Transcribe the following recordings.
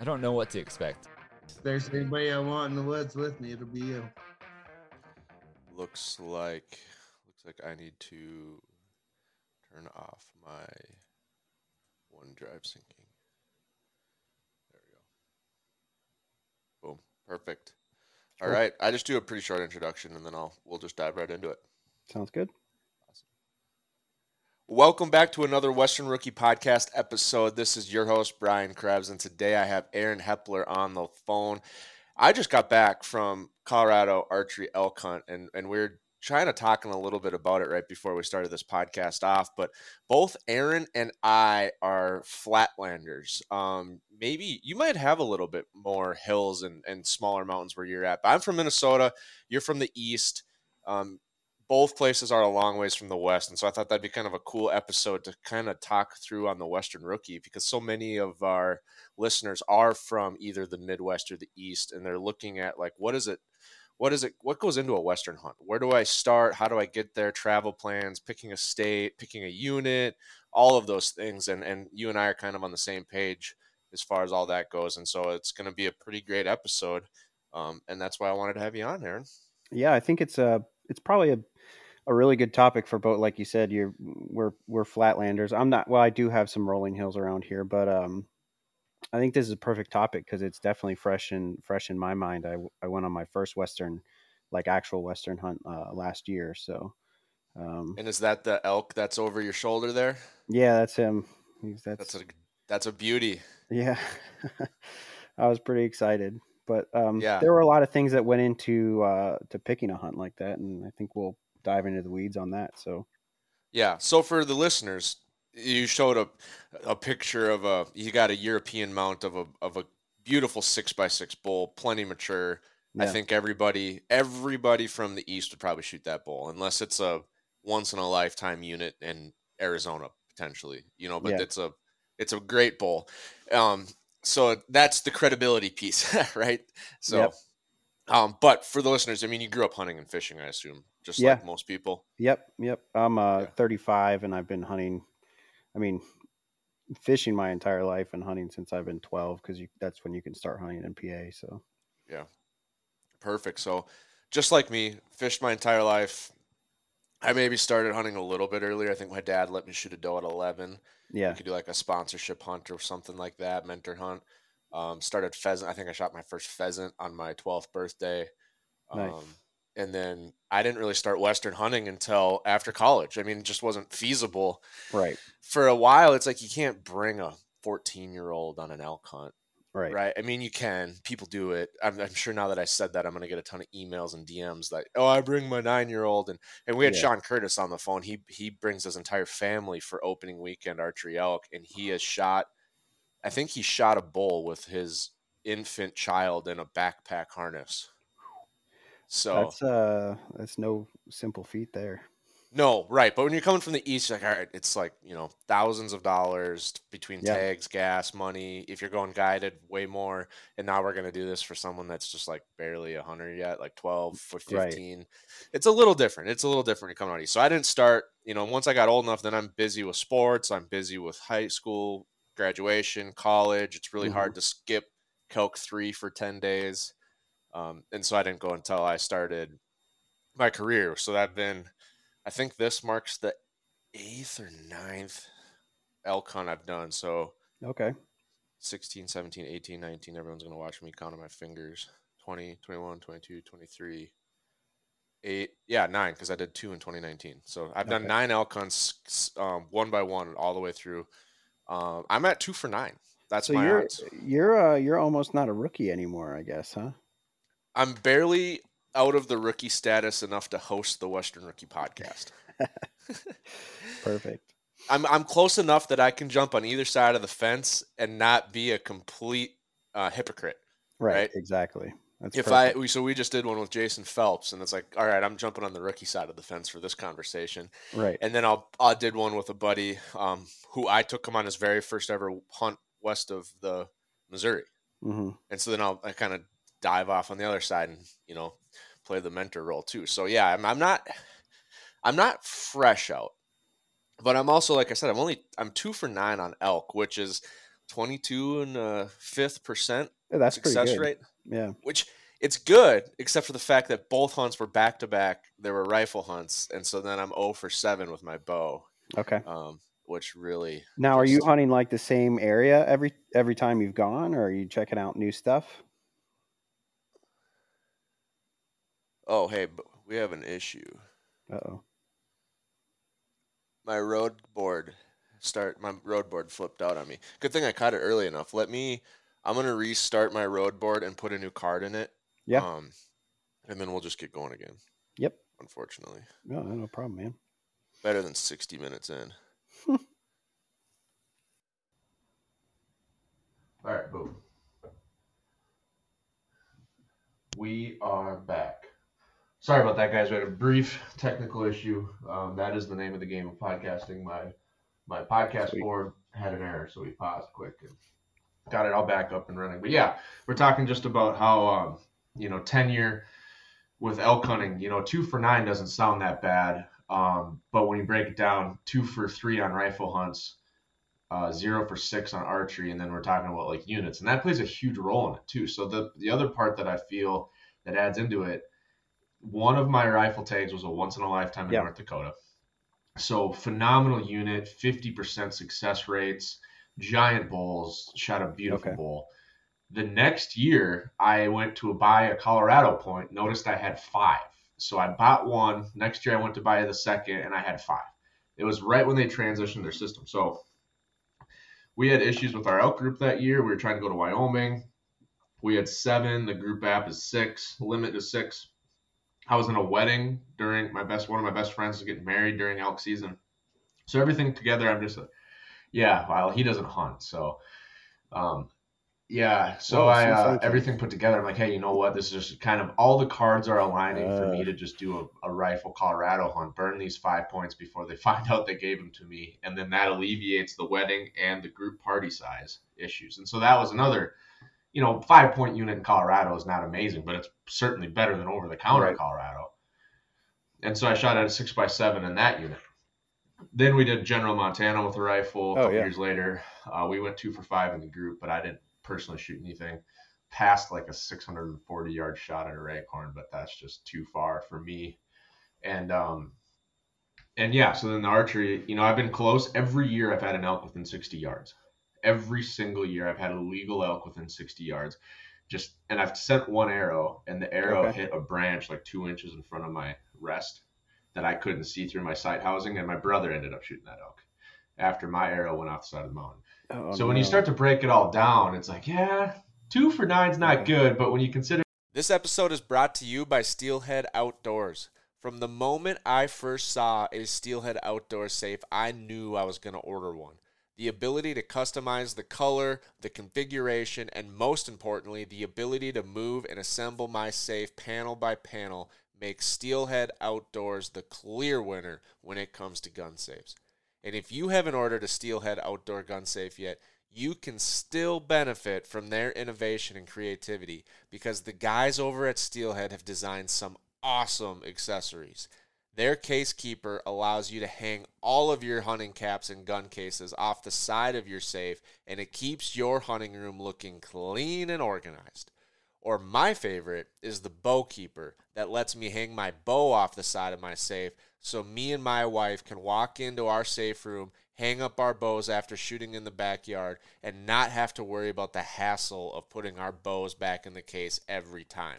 I don't know what to expect. If there's anybody I want in the woods with me, it'll be you. Looks like looks like I need to turn off my OneDrive syncing. There we go. Boom. Perfect. All Cool. right. I just do a pretty short introduction and then I'll we'll just dive right into it. Sounds good. Welcome back to another Western Rookie Podcast episode. This is your host, Brian Krebs, and today I have Aaron Hepler on the phone. I just got back from Colorado archery elk hunt, and, and we are trying to talking a little bit about it right before we started this podcast off. But both Aaron and I are flatlanders. Um, maybe you might have a little bit more hills and, and smaller mountains where you're at. But I'm from Minnesota. You're from the east. Um, both places are a long ways from the west and so i thought that'd be kind of a cool episode to kind of talk through on the western rookie because so many of our listeners are from either the midwest or the east and they're looking at like what is it what is it what goes into a western hunt? Where do i start? How do i get there? Travel plans picking a state picking a unit all of those things and and you and i are kind of on the same page as far as all that goes and so it's going to be a pretty great episode um, and that's why i wanted to have you on aaron. Yeah, I think it's a it's probably a a really good topic for both. Like you said, you're we're we're flatlanders. I'm not. Well, I do have some rolling hills around here, but um, I think this is a perfect topic because it's definitely fresh and fresh in my mind. I I went on my first western, like actual western hunt uh, last year. So, um, and is that the elk that's over your shoulder there yeah, that's him. He's that's, That's a that's a beauty. yeah. I was pretty excited, but um, Yeah. there were a lot of things that went into uh, to picking a hunt like that, and I think we'll dive into the weeds on that. So. Yeah. So for the listeners, you showed a a picture of a you got a European mount of a of a beautiful six by six bull, plenty mature. I think everybody everybody from the east would probably shoot that bull, unless it's a once in a lifetime unit in Arizona potentially. You know, but Yeah. it's a it's a great bull. Um, so that's the credibility piece, right? So. Yep. Um, but for the listeners, I mean, you grew up hunting and fishing, I assume, just Yeah. like most people. Yep, yep. I'm uh, Yeah. 35 and I've been hunting. I mean, fishing my entire life and hunting since I've been 12 because that's when you can start hunting in PA. So yeah, Perfect. So, just like me, fished my entire life. I maybe started hunting a little bit earlier. I think my dad let me shoot a doe at 11. yeah, You could do like a sponsorship hunt or something like that, mentor hunt. Um, started pheasant. I think I shot my first pheasant on my 12th birthday. Um, Nice. And then I didn't really start Western hunting until after college. I mean, it just wasn't feasible. right, For a while, it's like you can't bring a 14 year old on an elk hunt right, right? I mean, you can. People do it. I'm, I'm sure now that I said that, I'm going to get a ton of emails and DMs like, "Oh, I bring my nine year old," and and we had Yeah. Sean Curtis on the phone. He he brings his entire family for opening weekend archery elk, and he has shot. I think he shot a bull with his infant child in a backpack harness. So That's uh, that's no simple feat there. no, right. But when you're coming from the east, like, all right, it's like, you know, thousands of dollars between Yeah. tags, gas, money. If you're going guided, way more. And now we're going to do this for someone that's just like barely a hunter yet, like 12 or Right. 15. It's a little different. It's a little different to come out east. So I didn't start, you know, once I got old enough, then I'm busy with sports. I'm busy with high school, graduation, college. It's really Mhm. hard to skip Kelk 3 for 10 days. Um, and so I didn't go until I started my career. So that been, I think this marks the eighth or ninth elk hunt I've done. So, Okay, 16, 17, 18, 19. Everyone's going to watch me count on my fingers. 20, 21, 22, 23, 8. Yeah, 9 because I did 2 in 2019. So I've done 9 elk hunts um, one by one all the way through. Um, I'm at 2 for 9. That's so my you're odds. you're uh, you're almost not a rookie anymore, I guess, huh? I'm barely out of the rookie status enough to host the Western Rookie podcast. Perfect. I'm I'm close enough that I can jump on either side of the fence and not be a complete uh, hypocrite. Right, Right. exactly. That's if perfect. I we, so we just did one with Jason Phelps, and it's like, all right, I'm jumping on the rookie side of the fence for this conversation, right. and then I'll I did one with a buddy um, who I took him on his very first ever hunt west of the Missouri, hmm and so then I'll I kind of dive off on the other side and you know play the mentor role too. So yeah, I'm, I'm not I'm not fresh out, but I'm also like I said, I'm only I'm two for nine on elk, which is 22 and a fifth percent That's pretty success good. rate Yeah. which it's good except for the fact that both hunts were back to back. There were rifle hunts, and so then I'm 0 for 7 with my bow, Okay. um, which really. Now, are you hunting like the same area every every time you've gone, or are you checking out new stuff? Oh, hey, we have an issue. Uh oh. My road board start. My road board flipped out on me. Good thing I caught it early enough. Let me. I'm gonna restart my road board and put a new card in it. Yeah. Um, and then we'll just get going again. Yep. Unfortunately, No, no, no problem, man. better than 60 minutes in. All right, boom. We are back. Sorry about that, guys. We had a brief technical issue. Um, that is the name of the game of podcasting. My my podcast Sweet. board had an error, so we paused quick and got it all back up and running. But yeah, we're talking just about how um, you know tenure with elk hunting. You know, two for nine doesn't sound that bad, um, but when you break it down, two for three on rifle hunts uh, zero for six on archery, and then we're talking about like units, and that plays a huge role in it too. So the the other part that I feel that adds into it, one of my rifle tags was a once in a lifetime in Yeah. North Dakota. So phenomenal unit, fifty percent success rates, giant bulls, shot a beautiful Okay. bull. The next year, I went to buy a Colorado point. Noticed I had five, so I bought one. Next year, I went to buy the second, and I had five. It was right when they transitioned their system. So we had issues with our elk group that year. We were trying to go to Wyoming. We had seven. The group app is six. Limit is six. I was in a wedding during my best. One of my best friends was getting married during elk season. So everything together, I'm just like, yeah. Well, he doesn't hunt, so, um, yeah. So I uh, everything put together. I'm like, hey, you know what? This is just kind of all the cards are aligning for Uh. me to just do a, a rifle Colorado hunt, burn these five points before they find out they gave them to me, and then that alleviates the wedding and the group party size issues. And so that was another, you know, five point unit in Colorado is not amazing, but it's certainly better than over the counter Right. Colorado. And so I shot at a six by seven in that unit. Then we did General Montana with a rifle. A Oh, couple yeah. years later, uh, we went two for five in the group, but I didn't personally shoot anything past like a 640 yard shot at a raghorn, but that's just too far for me. And um, and yeah, so then the archery, you know, I've been close every year. I've had an elk within 60 yards. Every single year, I've had a legal elk within 60 yards. Just and I've sent one arrow, and the arrow Okay. hit a branch like two inches in front of my rest that I couldn't see through my sight housing, and my brother ended up shooting that elk after my arrow went off the side of the mountain. Oh, so when you start to break it all down, it's like, yeah, two for nine's not Yeah. good, but when you consider This episode is brought to you by Steelhead Outdoors. From the moment I first saw a Steelhead Outdoor safe, I knew I was going to order one. The ability to customize the color, the configuration, and most importantly, the ability to move and assemble my safe panel by panel makes Steelhead Outdoors the clear winner when it comes to gun safes. And if you haven't ordered a Steelhead Outdoor gun safe yet, you can still benefit from their innovation and creativity because the guys over at Steelhead have designed some awesome accessories. Their case keeper allows you to hang all of your hunting caps and gun cases off the side of your safe, and it keeps your hunting room looking clean and organized. Or my favorite is the bow keeper that lets me hang my bow off the side of my safe so me and my wife can walk into our safe room, hang up our bows after shooting in the backyard, and not have to worry about the hassle of putting our bows back in the case every time.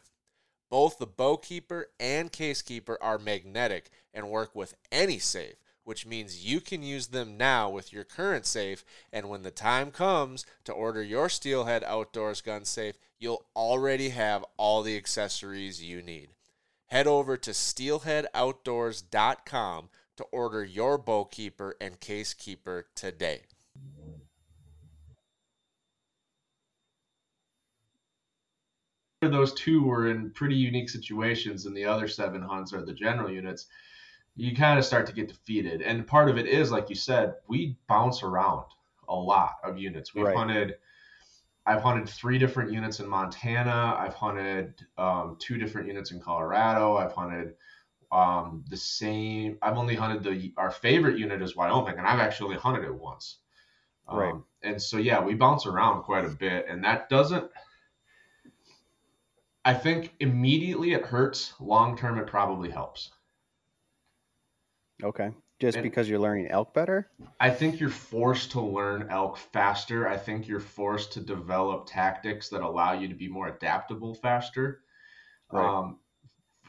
Both the bow keeper and case keeper are magnetic and work with any safe, which means you can use them now with your current safe. And when the time comes to order your Steelhead Outdoors gun safe, you'll already have all the accessories you need. Head over to steelheadoutdoors.com to order your bow keeper and case keeper today. those two were in pretty unique situations and the other seven hunts are the general units you kind of start to get defeated and part of it is like you said we bounce around a lot of units we've Right. hunted i've hunted three different units in montana i've hunted um, two different units in colorado i've hunted um, the same i've only hunted the our favorite unit is wyoming and i've actually hunted it once um, Right. and so yeah we bounce around quite a bit and that doesn't I think immediately it hurts. Long term, it probably helps. Okay. Just And- because you're learning elk better? I think you're forced to learn elk faster. I think you're forced to develop tactics that allow you to be more adaptable faster. Right. Um,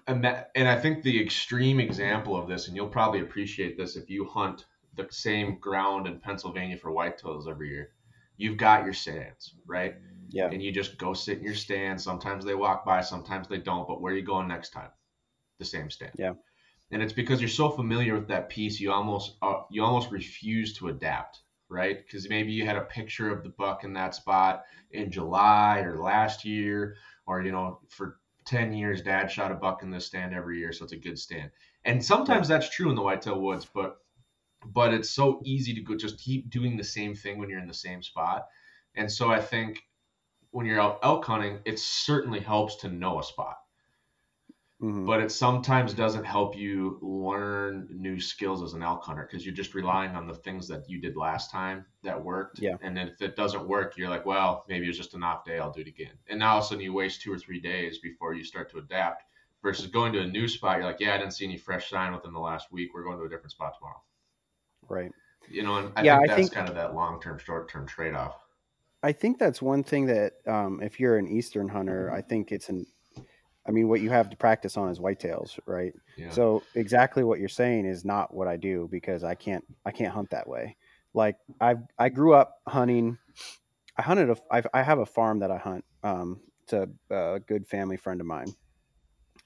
and that, and I think the extreme example of this, and you'll probably appreciate this if you hunt the same ground in Pennsylvania for whitetails every year. You've got your stands, right? Yeah. and you just go sit in your stand. Sometimes they walk by, sometimes they don't. But where are you going next time? The same stand. Yeah. And it's because you're so familiar with that piece, you almost uh, you almost refuse to adapt, right? Because maybe you had a picture of the buck in that spot in July or last year, or you know, for ten years, Dad shot a buck in this stand every year, so it's a good stand. And sometimes that's true in the whitetail woods, but but it's so easy to go just keep doing the same thing when you're in the same spot. And so I think when you're out elk hunting, it certainly helps to know a spot, Mhm. but it sometimes doesn't help you learn new skills as an elk hunter because you're just relying on the things that you did last time that worked. Yeah. And then if it doesn't work, you're like, well, maybe it's just an off day. I'll do it again. And now all of a sudden you waste two or three days before you start to adapt. Versus going to a new spot, you're like, yeah, I didn't see any fresh sign within the last week. We're going to a different spot tomorrow. Right. You know, and I Yeah, think I that's think- kind of that long term, short term trade off. I think that's one thing that um, if you're an eastern hunter, I think it's an. I mean, what you have to practice on is whitetails, right? Yeah. So exactly what you're saying is not what I do because I can't I can't hunt that way. Like I I grew up hunting. I hunted a I, I have a farm that I hunt. Um, it's a, a good family friend of mine,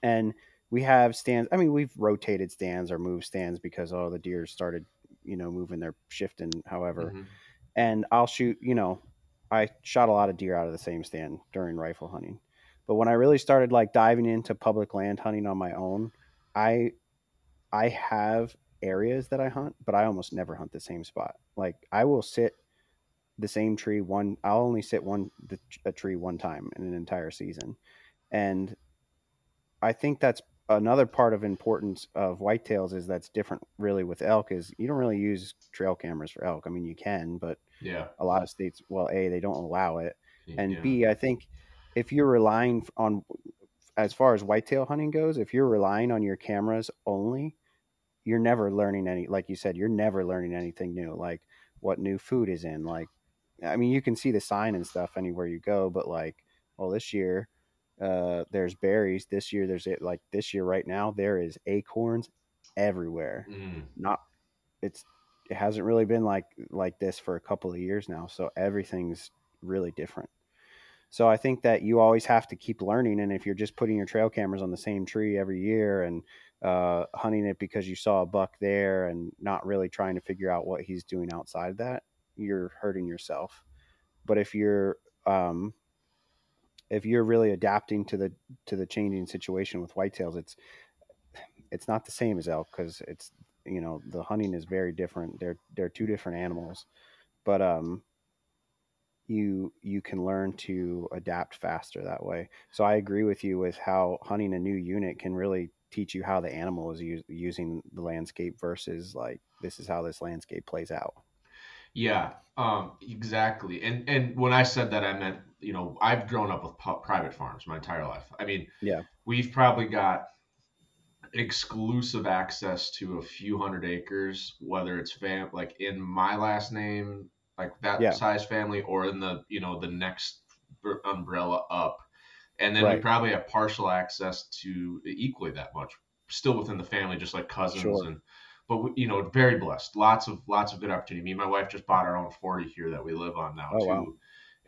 and we have stands. I mean, we've rotated stands or moved stands because oh the deer started you know moving their shifting however Mhm. and I'll shoot, you know, I shot a lot of deer out of the same stand during rifle hunting. But when I really started like diving into public land hunting on my own, I I have areas that I hunt, but I almost never hunt the same spot. Like I will sit the same tree one I'll only sit one the, a tree one time in an entire season. And I think that's another part of importance of whitetails is that's different really with elk is you don't really use trail cameras for elk. I mean you can, but Yeah. a lot of states well a they don't allow it and yeah. b i think if you're relying on as far as whitetail hunting goes if you're relying on your cameras only you're never learning any like you said you're never learning anything new like what new food is in like i mean you can see the sign and stuff anywhere you go but like well this year uh there's berries this year there's it like this year right now there is acorns everywhere Mm. not it's it hasn't really been like like this for a couple of years now so everything's really different so i think that you always have to keep learning and if you're just putting your trail cameras on the same tree every year and uh, hunting it because you saw a buck there and not really trying to figure out what he's doing outside of that you're hurting yourself. But if you're um, if you're really adapting to the to the changing situation with whitetails it's it's not the same as elk because it's you know the hunting is very different. They're they're two different animals. But um you you can learn to adapt faster that way so i agree with you with how hunting a new unit can really teach you how the animal is us- using the landscape versus like this is how this landscape plays out Yeah, um, exactly. And and when I said that, I meant you know I've grown up with private farms my entire life. I mean, Yeah. we've probably got exclusive access to a few hundred acres, whether it's fam like in my last name, like that Yeah. size family, or in the you know the next umbrella up, and then we probably have partial access to equally that much, still within the family, just like cousins Sure. and. But we- you know, very blessed. Lots of lots of good opportunity. Me and my wife just bought our own forty here that we live on now Oh, too. wow.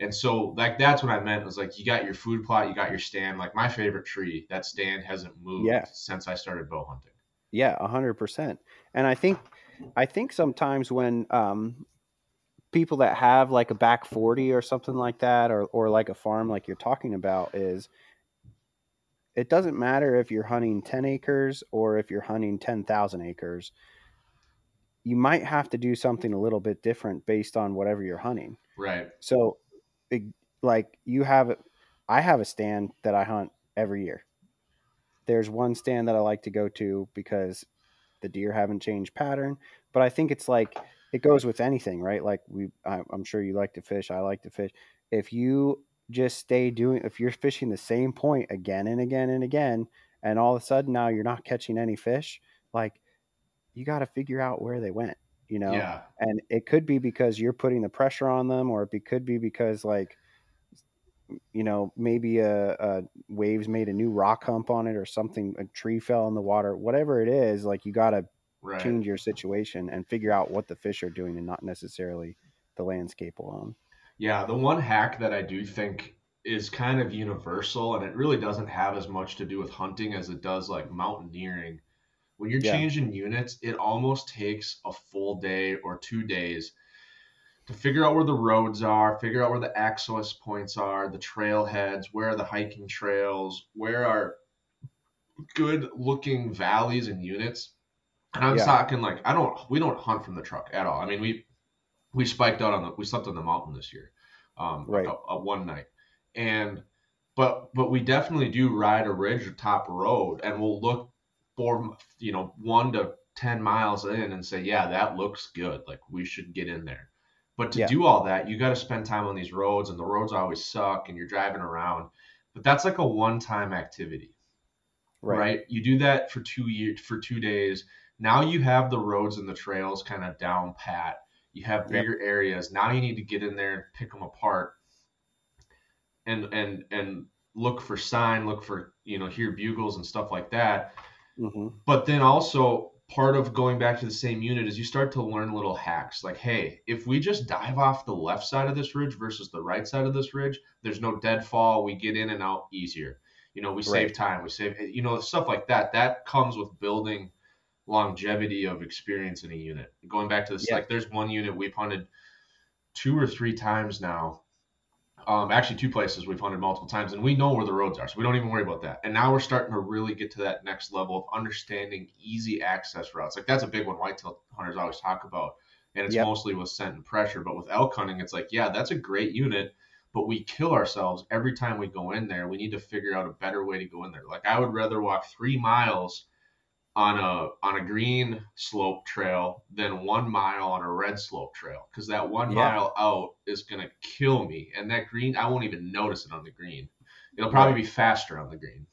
And so, like, that's what I meant it was like, you got your food plot, you got your stand. Like, my favorite tree, that stand hasn't moved Yeah. since I started bow hunting. Yeah, a hundred percent. And I think, I think sometimes when um, people that have like a back forty or something like that, or or like a farm like you're talking about, is it doesn't matter if you're hunting ten acres or if you're hunting ten thousand acres. You might have to do something a little bit different based on whatever you're hunting. Right. So, it, like you have, I have a stand that I hunt every year. There's one stand that I like to go to because the deer haven't changed pattern, but I think it's like it goes with anything, right? Like we, I, I'm sure you like to fish. I like to fish. If you just stay doing, if you're fishing the same point again and again and again, and all of a sudden now you're not catching any fish, like you got to figure out where they went, you know? Yeah. and it could be because you're putting the pressure on them or it could be because like you know maybe a, a waves made a new rock hump on it or something a tree fell in the water whatever it is like you got to Right. change your situation and figure out what the fish are doing and not necessarily the landscape alone Yeah. The one hack that I do think is kind of universal and it really doesn't have as much to do with hunting as it does like mountaineering. When you're Yeah. changing units, it almost takes a full day or two days to figure out where the roads are, figure out where the access points are, the trailheads, where are the hiking trails, where are good looking valleys and units. And I'm Yeah. talking like I don't we don't hunt from the truck at all. I mean we we spiked out on the we slept on the mountain this year, um, Right. a, a one night, and but but we definitely do ride a ridge or top road, and we'll look for you know one to ten miles in and say yeah that looks good like we should get in there. But to Yeah. do all that, you got to spend time on these roads, and the roads always suck, and you're driving around. But that's like a one-time activity right, right. You do that for two years, for two days. Now you have the roads and the trails kind of down pat. You have Yep. bigger areas. Now you need to get in there and pick them apart, and and and look for sign, look for you know hear bugles and stuff like that. hmm But then also part of going back to the same unit is you start to learn little hacks like, hey, if we just dive off the left side of this ridge versus the right side of this ridge, there's no deadfall. We get in and out easier. You know, we save time. We save, you know, stuff like that. That comes with building longevity of experience in a unit. Going back to this, Yeah. like there's one unit we've hunted two or three times now. Um, actually, two places we've hunted multiple times, and we know where the roads are, so we don't even worry about that. And now we're starting to really get to that next level of understanding easy access routes. Like that's a big one whitetail hunters always talk about, and it's Yep. mostly with scent and pressure. But with elk hunting, it's like, yeah, that's a great unit, but we kill ourselves every time we go in there. We need to figure out a better way to go in there. Like I would rather walk three miles on a on a green slope trail than one mile on a red slope trail because that one Yeah. mile out is gonna kill me and that green I won't even notice it on the green. It'll probably be faster on the green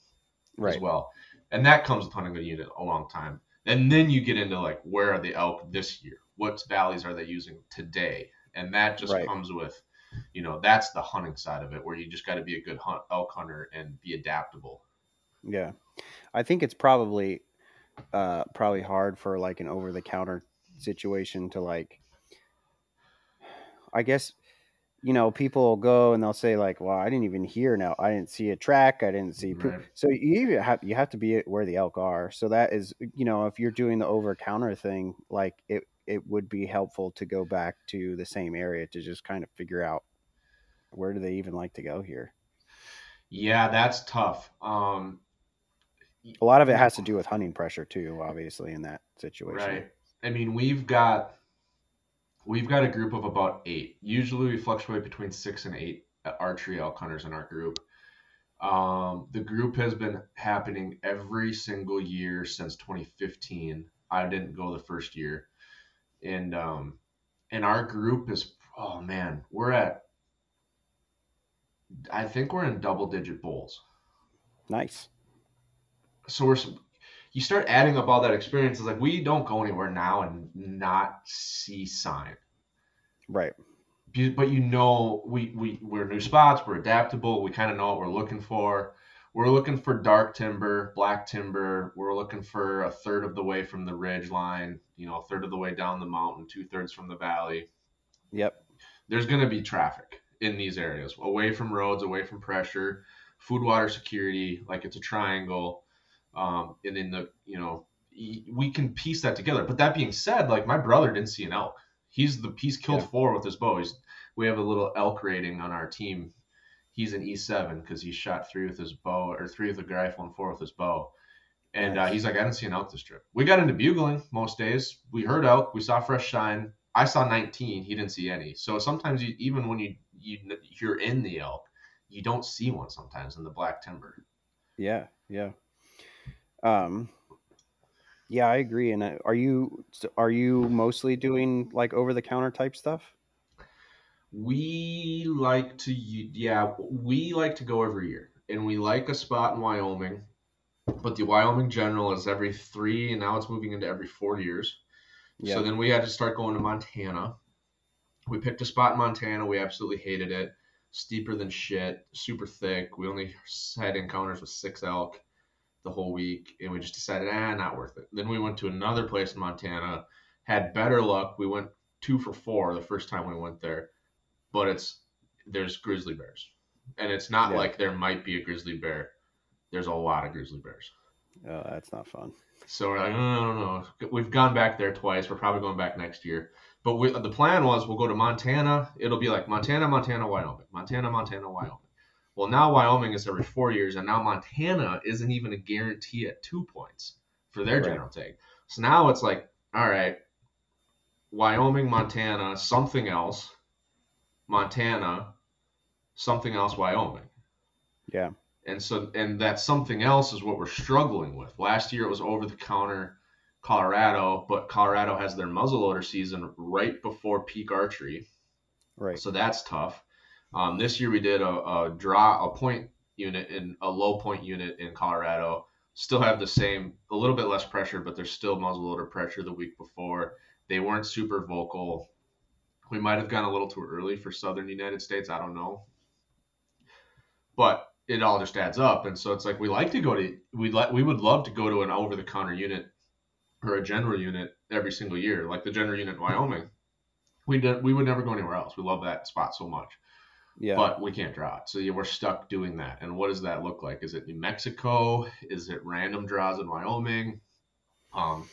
right as well, and that comes with hunting a unit a long time. And then you get into like where are the elk this year? What valleys are they using today? And that just Right. comes with, you know, that's the hunting side of it where you just got to be a good hunt, elk hunter and be adaptable. Yeah, I think it's probably uh probably hard for like an over the counter situation to like. I guess you know people will go and they'll say like, "Well, I didn't even hear now. I didn't see a track. I didn't see." poop." Right. So you even have you have to be where the elk are. So that is you know if you're doing the over counter thing, like it it would be helpful to go back to the same area to just kind of figure out where do they even like to go here. Yeah, that's tough. Um, A lot of it has to do with hunting pressure too, obviously in that situation. Right. I mean, we've got we've got a group of about eight. Usually, we fluctuate between six and eight archery elk hunters in our group. Um, the group has been happening every single year since 2015. I didn't go the first year, and um, and our group is oh man, we're at I think we're in double digit bowls Nice. so we're you start adding up all that experience. It's like we don't go anywhere now and not see sign. Right. But you know, we we we're new spots. We're adaptable. We kind of know what we're looking for. We're looking for dark timber, black timber. We're looking for a third of the way from the ridge line. You know, a third of the way down the mountain, two thirds from the valley. Yep. There's going to be traffic in these areas, away from roads, away from pressure, food, water security. Like it's a triangle. Um, and in the you know we can piece that together. But that being said, like my brother didn't see an elk. He's the he's killed Yeah. four with his bow. He's, we have a little elk rating on our team. He's an E7 because he shot three with his bow or three with a rifle and four with his bow. And uh, he's like, I didn't see an elk this trip. We got into bugling most days. We heard elk. We saw fresh shine. I saw 19. He didn't see any. So sometimes you, even when you, you you're in the elk, you don't see one sometimes in the black timber. Yeah. Yeah. Um. Yeah, I agree. And uh, are you are you mostly doing like over the counter type stuff? We like to, yeah, we like to go every year, and we like a spot in Wyoming, but the Wyoming General is every three, and now it's moving into every four years. Yeah. So then we had to start going to Montana. We picked a spot in Montana. We absolutely hated it. Steeper than shit, super thick. We only had encounters with six elk the whole week, and we just decided, ah, not worth it. Then we went to another place in Montana, had better luck. We went two for four the first time we went there, but it's there's grizzly bears, and it's not Yeah. like there might be a grizzly bear. There's a lot of grizzly bears. Oh, that's not fun. So we're like, no, no, no, no. We've gone back there twice. We're probably going back next year. But we, the plan was we'll go to Montana. It'll be like Montana, Montana, Wyoming, Montana, Montana, Wyoming. Well, now Wyoming is every four years, and now Montana isn't even a guarantee at two points for their Right. general tag. So now it's like, all right, Wyoming, Montana, something else, Montana, something else, Wyoming. Yeah. And so, and that something else is what we're struggling with. Last year it was over the counter Colorado, but Colorado has their muzzleloader season right before peak archery. Right. So that's tough. Um, this year we did a, a draw, a point unit in a low point unit in Colorado. Still have the same, a little bit less pressure, but there's still muzzleloader pressure the week before. They weren't super vocal. We might have gone a little too early for Southern United States. I don't know. But it all just adds up, and so it's like we like to go to we like we would love to go to an over the counter unit or a general unit every single year, like the general unit in Wyoming. We did, we would never go anywhere else. We love that spot so much, Yeah. but we can't draw it. So yeah, we're stuck doing that. And what does that look like? Is it New Mexico? Is it random draws in Wyoming? Um,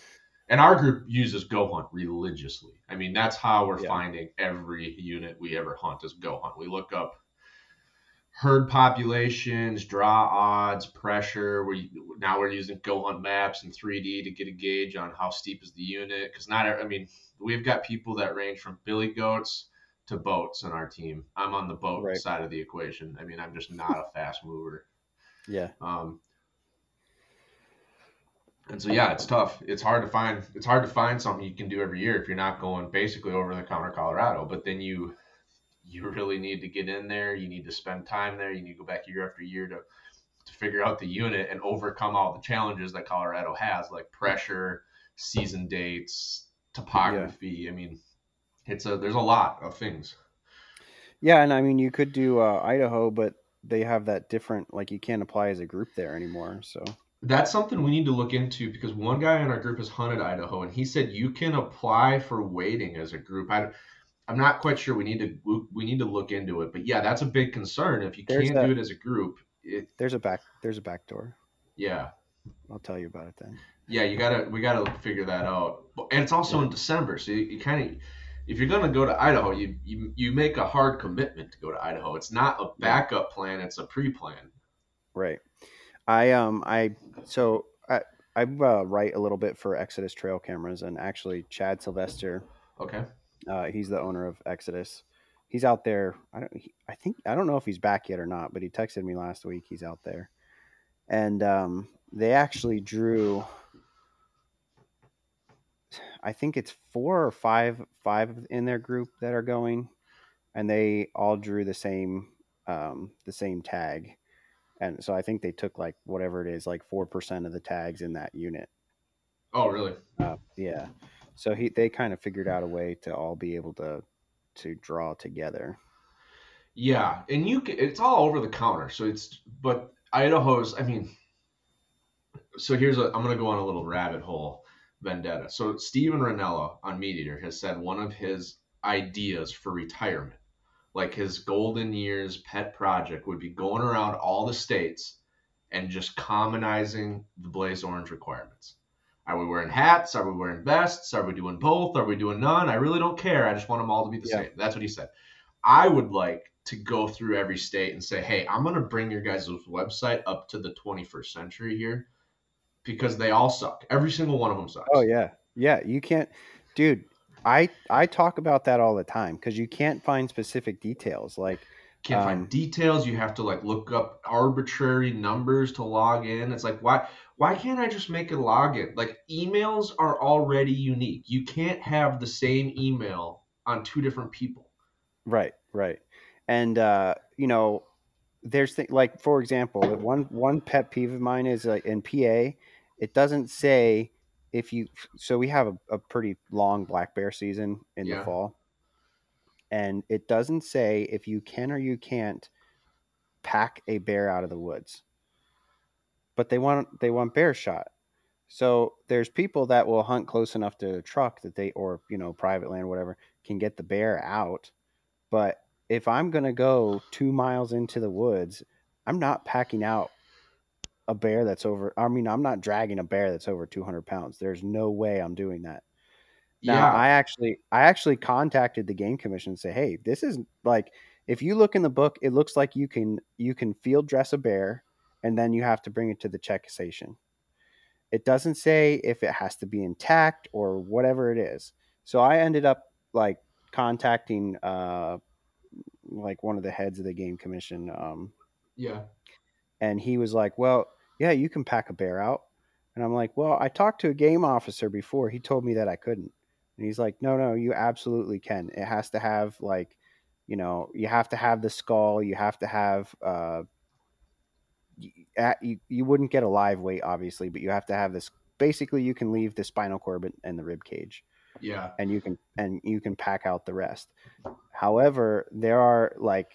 and our group uses Go Hunt religiously. I mean, that's how we're Yeah. finding every unit we ever hunt is Go Hunt. We look up herd populations, draw odds, pressure. We now we're using Go Hunt maps and 3D to get a gauge on how steep is the unit. Because not, I mean, we've got people that range from billy goats to boats on our team. I'm on the boat Right. side of the equation. I mean, I'm just not a fast mover. yeah. Um, and so yeah, it's tough. It's hard to find. It's hard to find something you can do every year if you're not going basically over the counter Colorado. But then you you really need to get in there. You need to spend time there. You need to go back year after year to to figure out the unit and overcome all the challenges that Colorado has, like pressure, season dates, topography. I mean, it's a there's a lot of things. Yeah, and I mean you could do uh, Idaho, but they have that different like you can't apply as a group there anymore. So That's something we need to look into because one guy in our group has hunted Idaho, and he said you can apply for waiting as a group. I, I'm not quite sure. We need to we need to look into it, but yeah, that's a big concern. If you There's can't do it as a group, it, there's a back there's a back door. yeah, I'll tell you about it then. yeah, you gotta we gotta figure that out. And it's also in December, so you, you kind of if you're gonna go to Idaho, you, you you make a hard commitment to go to Idaho. It's not a backup plan; it's a pre-plan. Right. I um I so I I uh, write a little bit for Exodus Trail Cameras, and actually Chad Sylvester, Okay. uh, he's the owner of Exodus. He's out there. I don't. He, I think I don't know if he's back yet or not, but he texted me last week. He's out there, and um, they actually drew. I think it's four or five five in their group that are going, and they all drew the same um, the same tag, and so I think they took like whatever it is, like four percent of the tags in that unit. Oh, really? Uh, yeah. So he they kind of figured out a way to all be able to to draw together. Yeah, and you can, it's all over the counter. So it's but Idaho's. I mean, so here's a. I'm gonna go on a little rabbit hole vendetta. So Steven Rinella on MeatEater has said one of his ideas for retirement, like his golden years pet project, would be going around all the states and just commonizing the Blaze Orange requirements. Are we wearing hats? Are we wearing vests? Are we doing both? Are we doing none? I really don't care. I just want them all to be the Yeah. same. That's what he said. I would like to go through every state and say, hey, I'm going to bring your guys' website up to the 21st century here because they all suck. Every single one of them sucks. Oh yeah, yeah. You can't, dude. I I talk about that all the time because you can't find specific details. Like Can't Um, find details. You have to like look up arbitrary numbers to log in. It's like why why can't I just make a login? Like emails are already unique. You can't have the same email on two different people. Right, right. And uh, you know, there's th- like for example, one one pet peeve of mine is like in PA, it doesn't say if you so we have a, a pretty long black bear season in Yeah. the fall. And it doesn't say if you can or you can't pack a bear out of the woods. But they want they want bear shot. So there's people that will hunt close enough to the truck that they or you know private land whatever can get the bear out. But if I'm gonna go two miles into the woods, I'm not packing out a bear that's over. I mean, I'm not dragging a bear that's over 200 pounds. There's no way I'm doing that. Now, yeah. I actually, I actually contacted the game commission and say, hey, this is like, if you look in the book, it looks like you can you can field dress a bear, and then you have to bring it to the check station. It doesn't say if it has to be intact or whatever it is. So I ended up like contacting uh like one of the heads of the game commission um yeah. and he was like well yeah you can pack a bear out and i'm like well i talked to a game officer before he told me that i couldn't and he's like no no you absolutely can it has to have like you know you have to have the skull you have to have uh you, you wouldn't get a live weight obviously but you have to have this basically you can leave the spinal cord and the rib cage Yeah. and you can and you can pack out the rest. However, there are like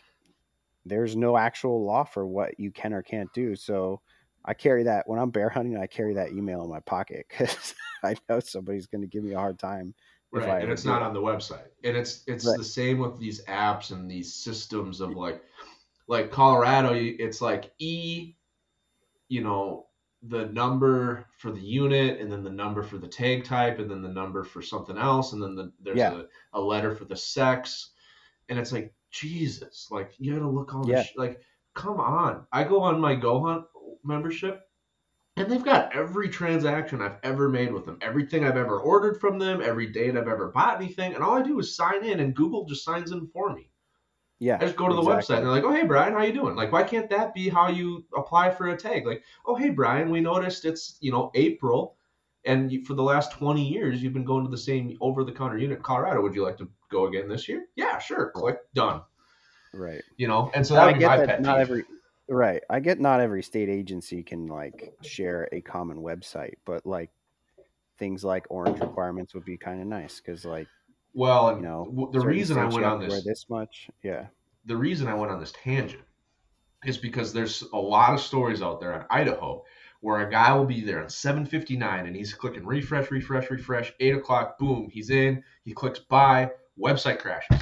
there's no actual law for what you can or can't do. So I carry that when I'm bear hunting. I carry that email in my pocket because I know somebody's going to give me a hard time. if I Right. And it's not it. on the website. And it's it's Right. the same with these apps and these systems of like like Colorado, it's like E, you know, the number for the unit and then the number for the tag type and then the number for something else and then the, there's Yeah. a, a letter for the sex and it's like jesus like you gotta look all Yeah. this sh- like come on i go on my go hunt membership and they've got every transaction i've ever made with them everything i've ever ordered from them every date i've ever bought anything and all i do is sign in and google just signs in for me Yeah, I just go to the exactly. website and they're like, "Oh, hey Brian, how you doing?" Like, why can't that be how you apply for a tag? Like, "Oh, hey Brian, we noticed it's you know April, and you, for the last twenty years you've been going to the same over-the-counter unit in Colorado. Would you like to go again this year?" Yeah, sure. Click done. right. You know, and so that I would be get my that pet not every right. I get not every state agency can like share a common website, but like things like orange requirements would be kind of nice because like well, and you know the reason I went on this this much, yeah. the reason I went on this tangent is because there's a lot of stories out there in Idaho where a guy will be there at 7:59 and he's clicking refresh, refresh, refresh. Eight o'clock, boom, he's in. He clicks buy, website crashes,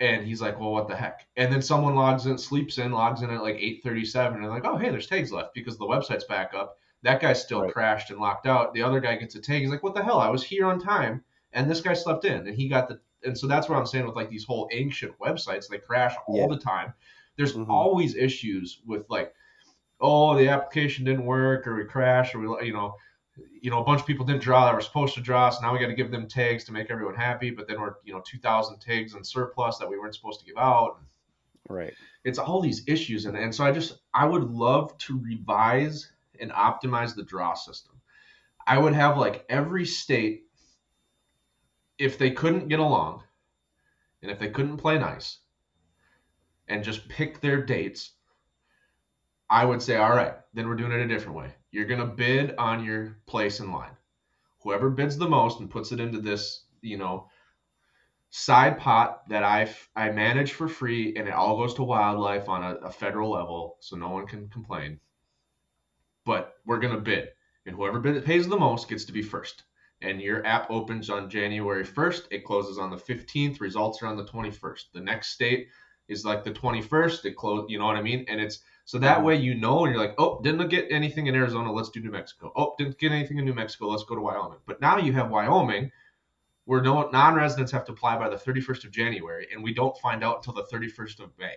and he's like, "Well, what the heck?" And then someone logs in, sleeps in, logs in at like 8:37, and they're like, "Oh, hey, there's tags left because the website's back up." That guy's still Right. crashed and locked out. The other guy gets a tag. He's like, "What the hell? I was here on time." And this guy slept in, and he got the. And so that's what I'm saying with like these whole ancient websites. They crash all Yeah. the time. There's Mhm. always issues with like, oh, the application didn't work, or we crashed, or we, you know, you know, a bunch of people didn't draw that were supposed to draw, so now we got to give them tags to make everyone happy. But then we're, you know, 2,000 tags in surplus that we weren't supposed to give out. Right. It's all these issues, and and so I just I would love to revise and optimize the draw system. I would have like every state, if they couldn't get along, and if they couldn't play nice, and just pick their dates, I would say, all right, then we're doing it a different way. You're going to bid on your place in line. Whoever bids the most and puts it into this, you know, side pot that I I manage for free, and it all goes to wildlife on a, a federal level, so no one can complain. But we're going to bid, and whoever bid, pays the most gets to be first. And your app opens on January 1st. It closes on the 15th. Results are on the 21st. The next state is like the 21st. It close, you know what I mean? And it's so that mm-hmm. way you know, and you're like, oh, didn't get anything in Arizona. Let's do New Mexico. Oh, didn't get anything in New Mexico. Let's go to Wyoming. But now you have Wyoming, where no non-residents have to apply by the 31st of January, and we don't find out until the 31st of May.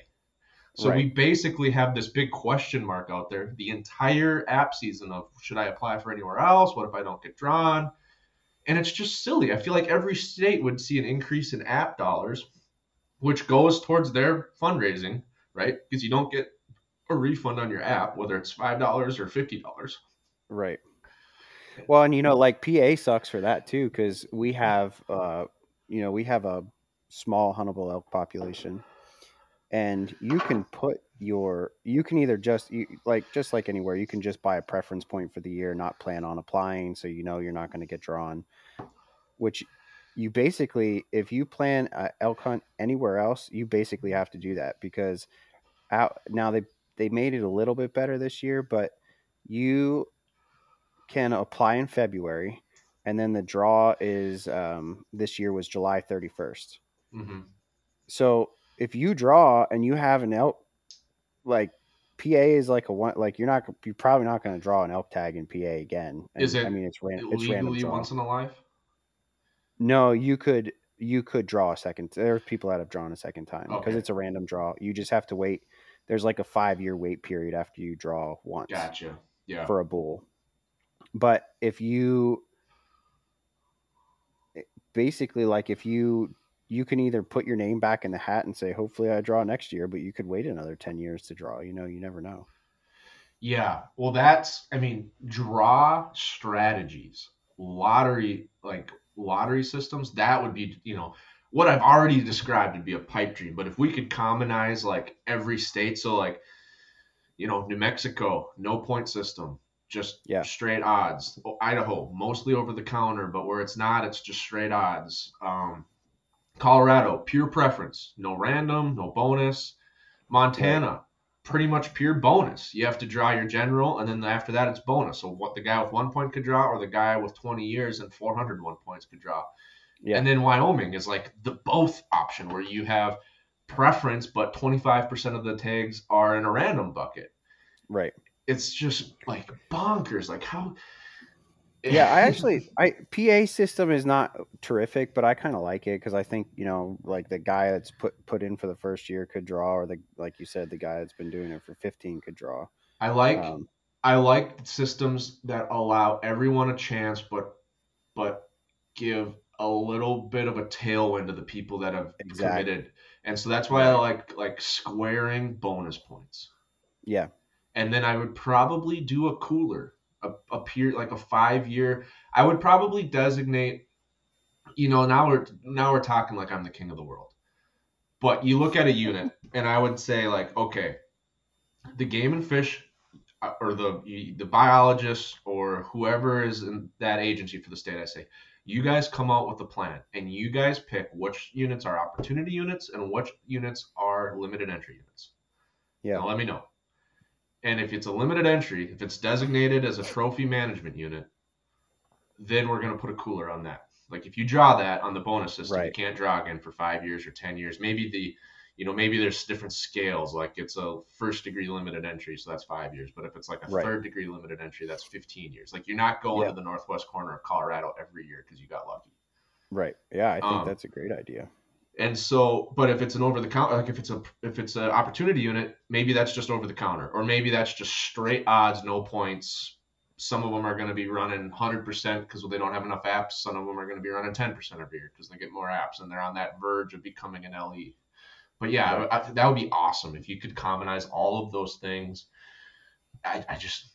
So right. we basically have this big question mark out there the entire app season of should I apply for anywhere else? What if I don't get drawn? And it's just silly. I feel like every state would see an increase in app dollars, which goes towards their fundraising, right? Because you don't get a refund on your app, whether it's five dollars or fifty dollars. Right. Well, and you know, like PA sucks for that too, because we have, uh, you know, we have a small huntable elk population, and you can put your, you can either just you, like just like anywhere, you can just buy a preference point for the year, not plan on applying, so you know you're not going to get drawn. Which you basically, if you plan elk hunt anywhere else, you basically have to do that because out now they they made it a little bit better this year, but you can apply in February, and then the draw is um, this year was July 31st. Mm-hmm. So if you draw and you have an elk, like PA is like a one, like you're not, you're probably not going to draw an elk tag in PA again. And, is it? I mean, it's, ran, it's random. once in a life. No, you could you could draw a second. There's people that have drawn a second time because okay. it's a random draw. You just have to wait there's like a five year wait period after you draw once. Gotcha. Yeah. For a bull. But if you eh, basically like if you you can either put your name back in the hat and say hopefully I draw next year, but you could wait another 10 years to draw. You know, you never know. Yeah. Well, that's I mean, draw strategies, lottery like lottery systems, that would be, you know, what I've already described would be a pipe dream. But if we could commonize like every state, so like, you know, New Mexico, no point system, just yeah. straight odds. Idaho, mostly over the counter, but where it's not, it's just straight odds. Um, Colorado, pure preference, no random, no bonus. Montana, pretty much pure bonus. You have to draw your general, and then after that, it's bonus. So what the guy with one point could draw, or the guy with 20 years and 401 points could draw. Yeah. And then Wyoming is like the both option where you have preference, but 25% of the tags are in a random bucket. Right. It's just like bonkers. Like how. yeah, I actually, I PA system is not terrific, but I kind of like it because I think you know, like the guy that's put put in for the first year could draw, or the like you said, the guy that's been doing it for fifteen could draw. I like um, I like systems that allow everyone a chance, but but give a little bit of a tailwind to the people that have exactly. committed. And so that's why I like like squaring bonus points. Yeah. And then I would probably do a cooler, a, a period like a five year. I would probably designate, you know, now we're now we're talking like I'm the king of the world. But you look at a unit, and I would say like, okay, the game and fish uh, or the the biologist or whoever is in that agency for the state, I say, you guys come out with a plan and you guys pick which units are opportunity units and which units are limited entry units. Yeah. Now let me know. And if it's a limited entry, if it's designated as a trophy management unit, then we're going to put a cooler on that. Like if you draw that on the bonus system, right. you can't draw again for five years or 10 years. Maybe the you know, maybe there's different scales. Like it's a first degree limited entry, so that's five years. But if it's like a right. third degree limited entry, that's 15 years. Like you're not going yeah. to the northwest corner of Colorado every year because you got lucky. Right. Yeah, I think um, that's a great idea. And so, but if it's an over the counter, like if it's a if it's an opportunity unit, maybe that's just over the counter, or maybe that's just straight odds, no points. Some of them are going to be running 100% because they don't have enough apps. Some of them are going to be running 10% every year because they get more apps and they're on that verge of becoming an LE. But yeah, I, that would be awesome if you could commonize all of those things. I, I just,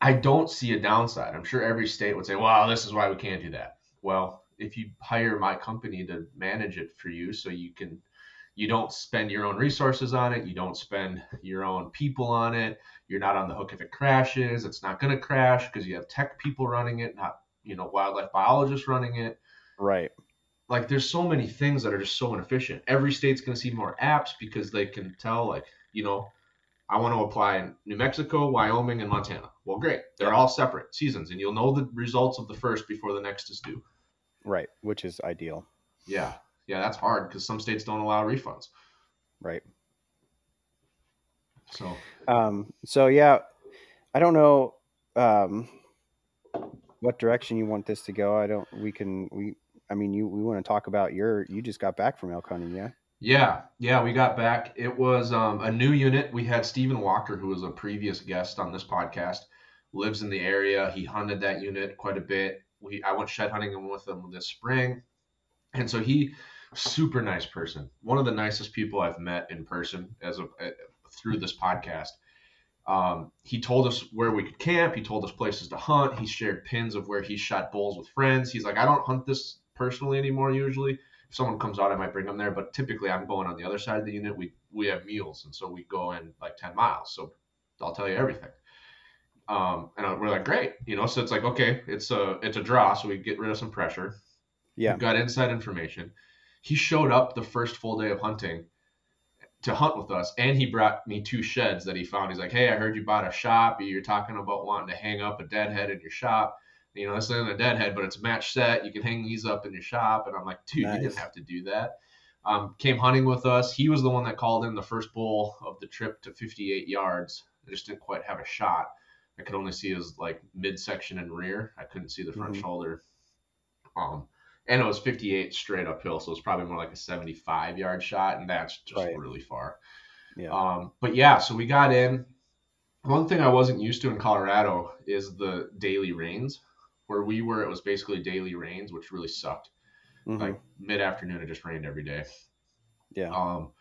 I don't see a downside. I'm sure every state would say, well, this is why we can't do that. Well, if you hire my company to manage it for you so you can you don't spend your own resources on it. You don't spend your own people on it. You're not on the hook if it crashes. It's not going to crash because you have tech people running it, not you know wildlife biologists running it. Right. Like there's so many things that are just so inefficient. Every state's going to see more apps because they can tell like you know I want to apply in New Mexico, Wyoming, and Montana. Well, great. They're all separate seasons, and you'll know the results of the first before the next is due. Right. Which is ideal. Yeah. Yeah, that's hard because some states don't allow refunds. Right. So, Um, so yeah, I don't know um, what direction you want this to go. I don't. We can. We. I mean, you. We want to talk about your. You just got back from elk hunting, yeah? yeah, yeah, we got back. It was um, a new unit. We had Stephen Walker, who was a previous guest on this podcast, lives in the area. He hunted that unit quite a bit. We I went shed hunting with him this spring, and so he super nice person. One of the nicest people I've met in person as a, uh, through this podcast. Um, he told us where we could camp. He told us places to hunt. He shared pins of where he shot bulls with friends. He's like, I don't hunt this personally anymore. Usually, if someone comes out, I might bring them there. But typically, I'm going on the other side of the unit. We we have meals, and so we go in like 10 miles. So I'll tell you everything. Um, and we're like, great, you know. So it's like, okay, it's a it's a draw. So we get rid of some pressure. Yeah. We've got inside information. He showed up the first full day of hunting to hunt with us, and he brought me two sheds that he found. He's like, "Hey, I heard you bought a shop. You're talking about wanting to hang up a deadhead in your shop. You know, this isn't a deadhead, but it's a match set. You can hang these up in your shop." And I'm like, "Dude, you didn't have to do that." Um, came hunting with us. He was the one that called in the first bull of the trip to 58 yards. I just didn't quite have a shot. I could only see his like midsection and rear. I couldn't see the front Mhm. shoulder. Um, and it was 58 straight uphill, so it's probably more like a 75 yard shot, and that's just Right. really far. Yeah. Um, but yeah, so we got in. One thing I wasn't used to in Colorado is the daily rains. Where we were, it was basically daily rains, which really sucked. Mhm. Like mid afternoon, it just rained every day. yeah. Um,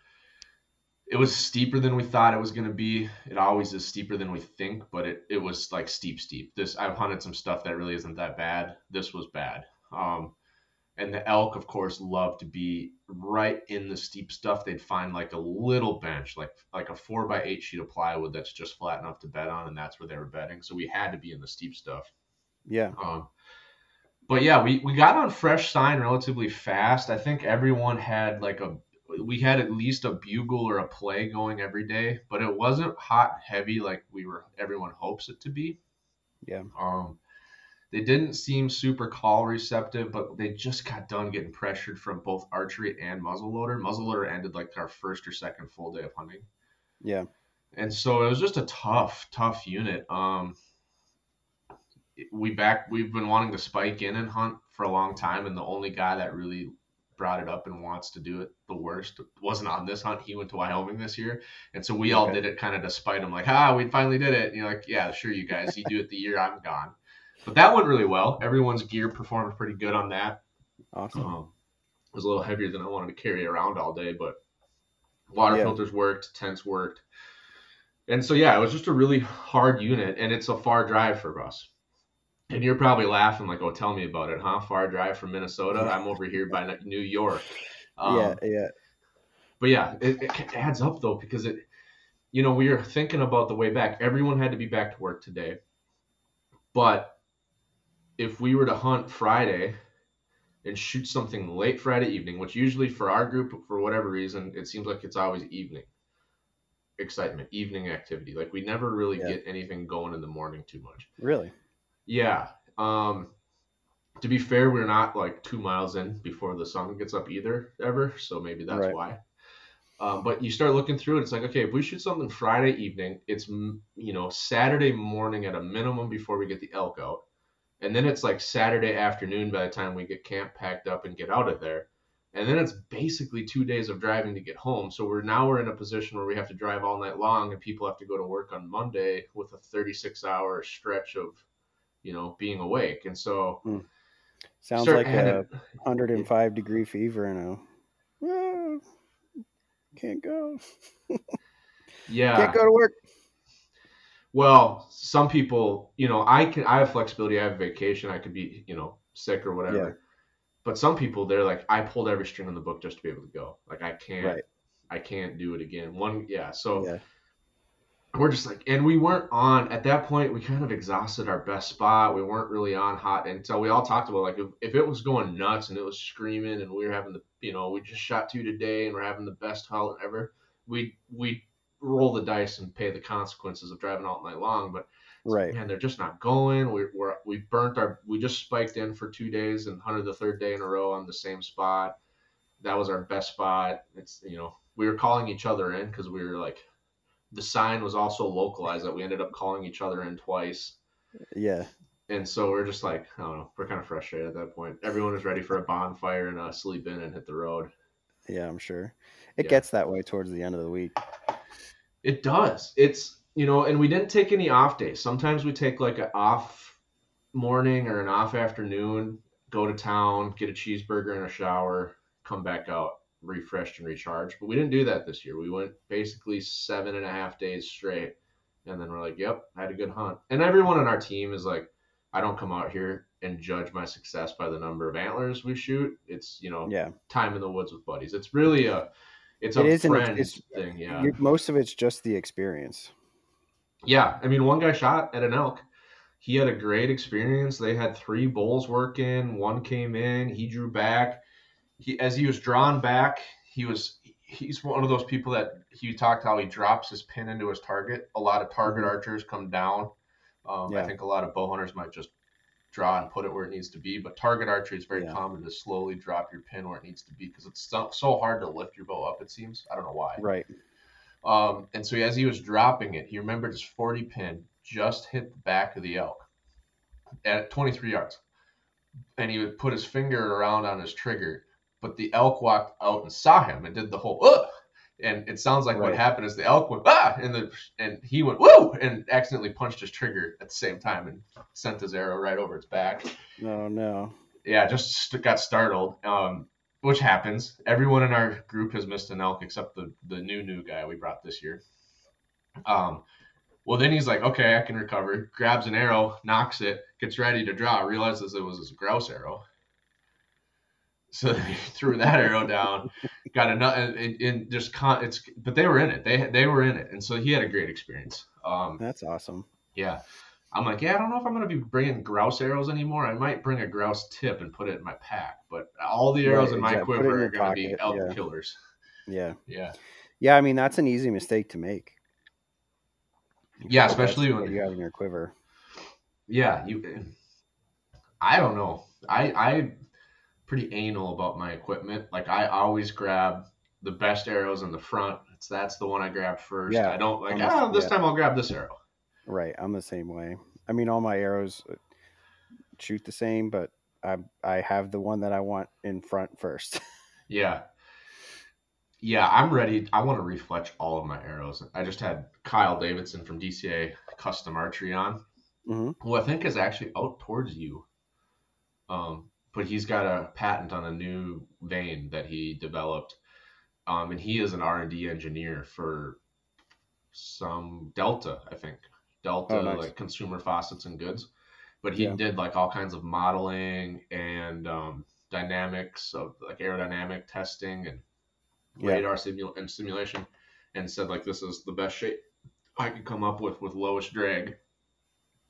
it was steeper than we thought it was going to be. It always is steeper than we think, but it, it was like steep, steep. This I've hunted some stuff that really isn't that bad. This was bad. Um, and the elk, of course, love to be right in the steep stuff. They'd find like a little bench, like like a four by eight sheet of plywood that's just flat enough to bed on, and that's where they were bedding. So we had to be in the steep stuff. Yeah. Um, but yeah, we, we got on fresh sign relatively fast. I think everyone had like a we had at least a bugle or a play going every day, but it wasn't hot and heavy like we were everyone hopes it to be. Yeah. Um they didn't seem super call receptive, but they just got done getting pressured from both archery and muzzleloader. Muzzleloader ended like our first or second full day of hunting Yeah. and so it was just a tough, tough unit. Um, we back we've been wanting to spike in and hunt for a long time, and the only guy that really brought it up and wants to do it the worst wasn't on this hunt. He went to Wyoming this year, and so we all Okay. did it kind of to spite him, like, ah, we finally did it. And you're like, yeah, sure, you guys, you do it the year I'm gone. But that went really well. Everyone's gear performed pretty good on that. Awesome. Um, it was a little heavier than I wanted to carry around all day, but water Yeah. filters worked, tents worked. And so, yeah, it was just a really hard unit, and it's a far drive for us. And you're probably laughing, like, oh, tell me about it, huh? Far drive from Minnesota? I'm over here by New York. Um, yeah. Yeah. but yeah, it, it adds up though because it, you know, we were thinking about the way back. Everyone had to be back to work today, but if we were to hunt Friday and shoot something late Friday evening, which usually for our group, for whatever reason, it seems like it's always evening excitement, evening activity. Like we never really Yeah. get anything going in the morning too much. Really. Yeah. Um, to be fair, we're not like two miles in before the sun gets up either, ever. So maybe that's Right. why. Um, but you start looking through it, it's like, okay, if we shoot something Friday evening, it's, you know, Saturday morning at a minimum before we get the elk out. And then it's like Saturday afternoon by the time we get camp packed up and get out of there. And then it's basically two days of driving to get home. So we're now we're in a position where we have to drive all night long and people have to go to work on Monday with a 36 hour stretch of, you know, being awake. And so Sounds start like a 105 degree fever and a "Ah, can't go. yeah. Can't go to work. Well, some people, you know, I can I have flexibility, I have vacation, I could be, you know, sick or whatever. Yeah. But some people they're like, I pulled every string in the book just to be able to go. Like I can't Right. I can't do it again. One, yeah. So Yeah. We're just like, and we weren't on at that point. We kind of exhausted our best spot. We weren't really on hot until we all talked about like if, if it was going nuts and it was screaming and we were having the, you know, we just shot two today and we're having the best hunt ever. We we roll the dice and pay the consequences of driving all night long. But Right. man, they're just not going. We, we're we burnt our. We just spiked in for two days and hunted the third day in a row on the same spot. That was our best spot. It's you know we were calling each other in because we were like, the sign was also localized that we ended up calling each other in twice. Yeah. And so we're just like, I don't know, we're kind of frustrated at that point. Everyone was ready for a bonfire and a sleep in and hit the road. Yeah, I'm sure. It Yeah. gets that way towards the end of the week. It does. It's you know, and we didn't take any off days. Sometimes we take like an off morning or an off afternoon, go to town, get a cheeseburger and a shower, come back out refreshed and recharged. But we didn't do that this year. We went basically seven and a half days straight. And then we're like, yep, I had a good hunt. And everyone on our team is like, I don't come out here and judge my success by the number of antlers we shoot. It's, you know, Yeah. time in the woods with buddies. It's really a, it's It a is friend it's- thing. Yeah. Most of it's just the experience. Yeah, I mean, one guy shot at an elk. He had a great experience. They had three bulls working. One came in. He drew back. He, as he was drawn back, he was. He's one of those people that he talked how he drops his pin into his target. A lot of target archers come down. Um, I think a lot of bow hunters might just draw and put it where it needs to be. But target archery is very Yeah. common to slowly drop your pin where it needs to be because it's so, so hard to lift your bow up. It seems. I don't know why. Right. Um, and so as he was dropping it, he remembered his 40 pin just hit the back of the elk at 23 yards. And he would put his finger around on his trigger, but the elk walked out and saw him and did the whole ugh. And it sounds like what happened is the elk went ah, and the and he went woo, and accidentally punched his trigger at the same time and sent his arrow right over its back No, no. yeah, just got startled, um, which happens. Everyone in our group has missed an elk except the the new new guy we brought this year. Um, well, then he's like, okay, I can recover. Grabs an arrow, nocks it, gets ready to draw. Realizes it was a grouse arrow. So he threw that arrow down, got another, and, and just con- it's. But they were in it. They they were in it, and so he had a great experience. Um, That's awesome. yeah. I'm like, yeah, I don't know if I'm going to be bringing grouse arrows anymore. I might bring a grouse tip and put it in my pack, but all the arrows Right, in my in quiver are going to be elk yeah. killers. Yeah. Yeah. Yeah, I mean that's an easy mistake to make. Yeah, especially when you have in your quiver. Yeah, you. I don't know. I I pretty anal about my equipment. Like I always grab the best arrows in the front. It's that's the one I grab first. Yeah, I don't like. Ah, this yeah. time I'll grab this arrow. Right. I'm the same way. I mean, all my arrows uh, shoot the same, but I I have the one that I want in front first. Yeah. Yeah, I'm ready. I want to refletch all of my arrows. I just had Kyle Davidson from DCA Custom Archery on, hmm who I think is actually out towards you. Um, but he's got a patent on a new vein that he developed, um, and he is an R and D engineer for some Delta, I think Delta Oh, nice. like consumer faucets and goods. But he Yeah. did like all kinds of modeling and um, dynamics of like aerodynamic testing and Yeah. radar simul- and simulation, and said like this is the best shape I could come up with with lowest drag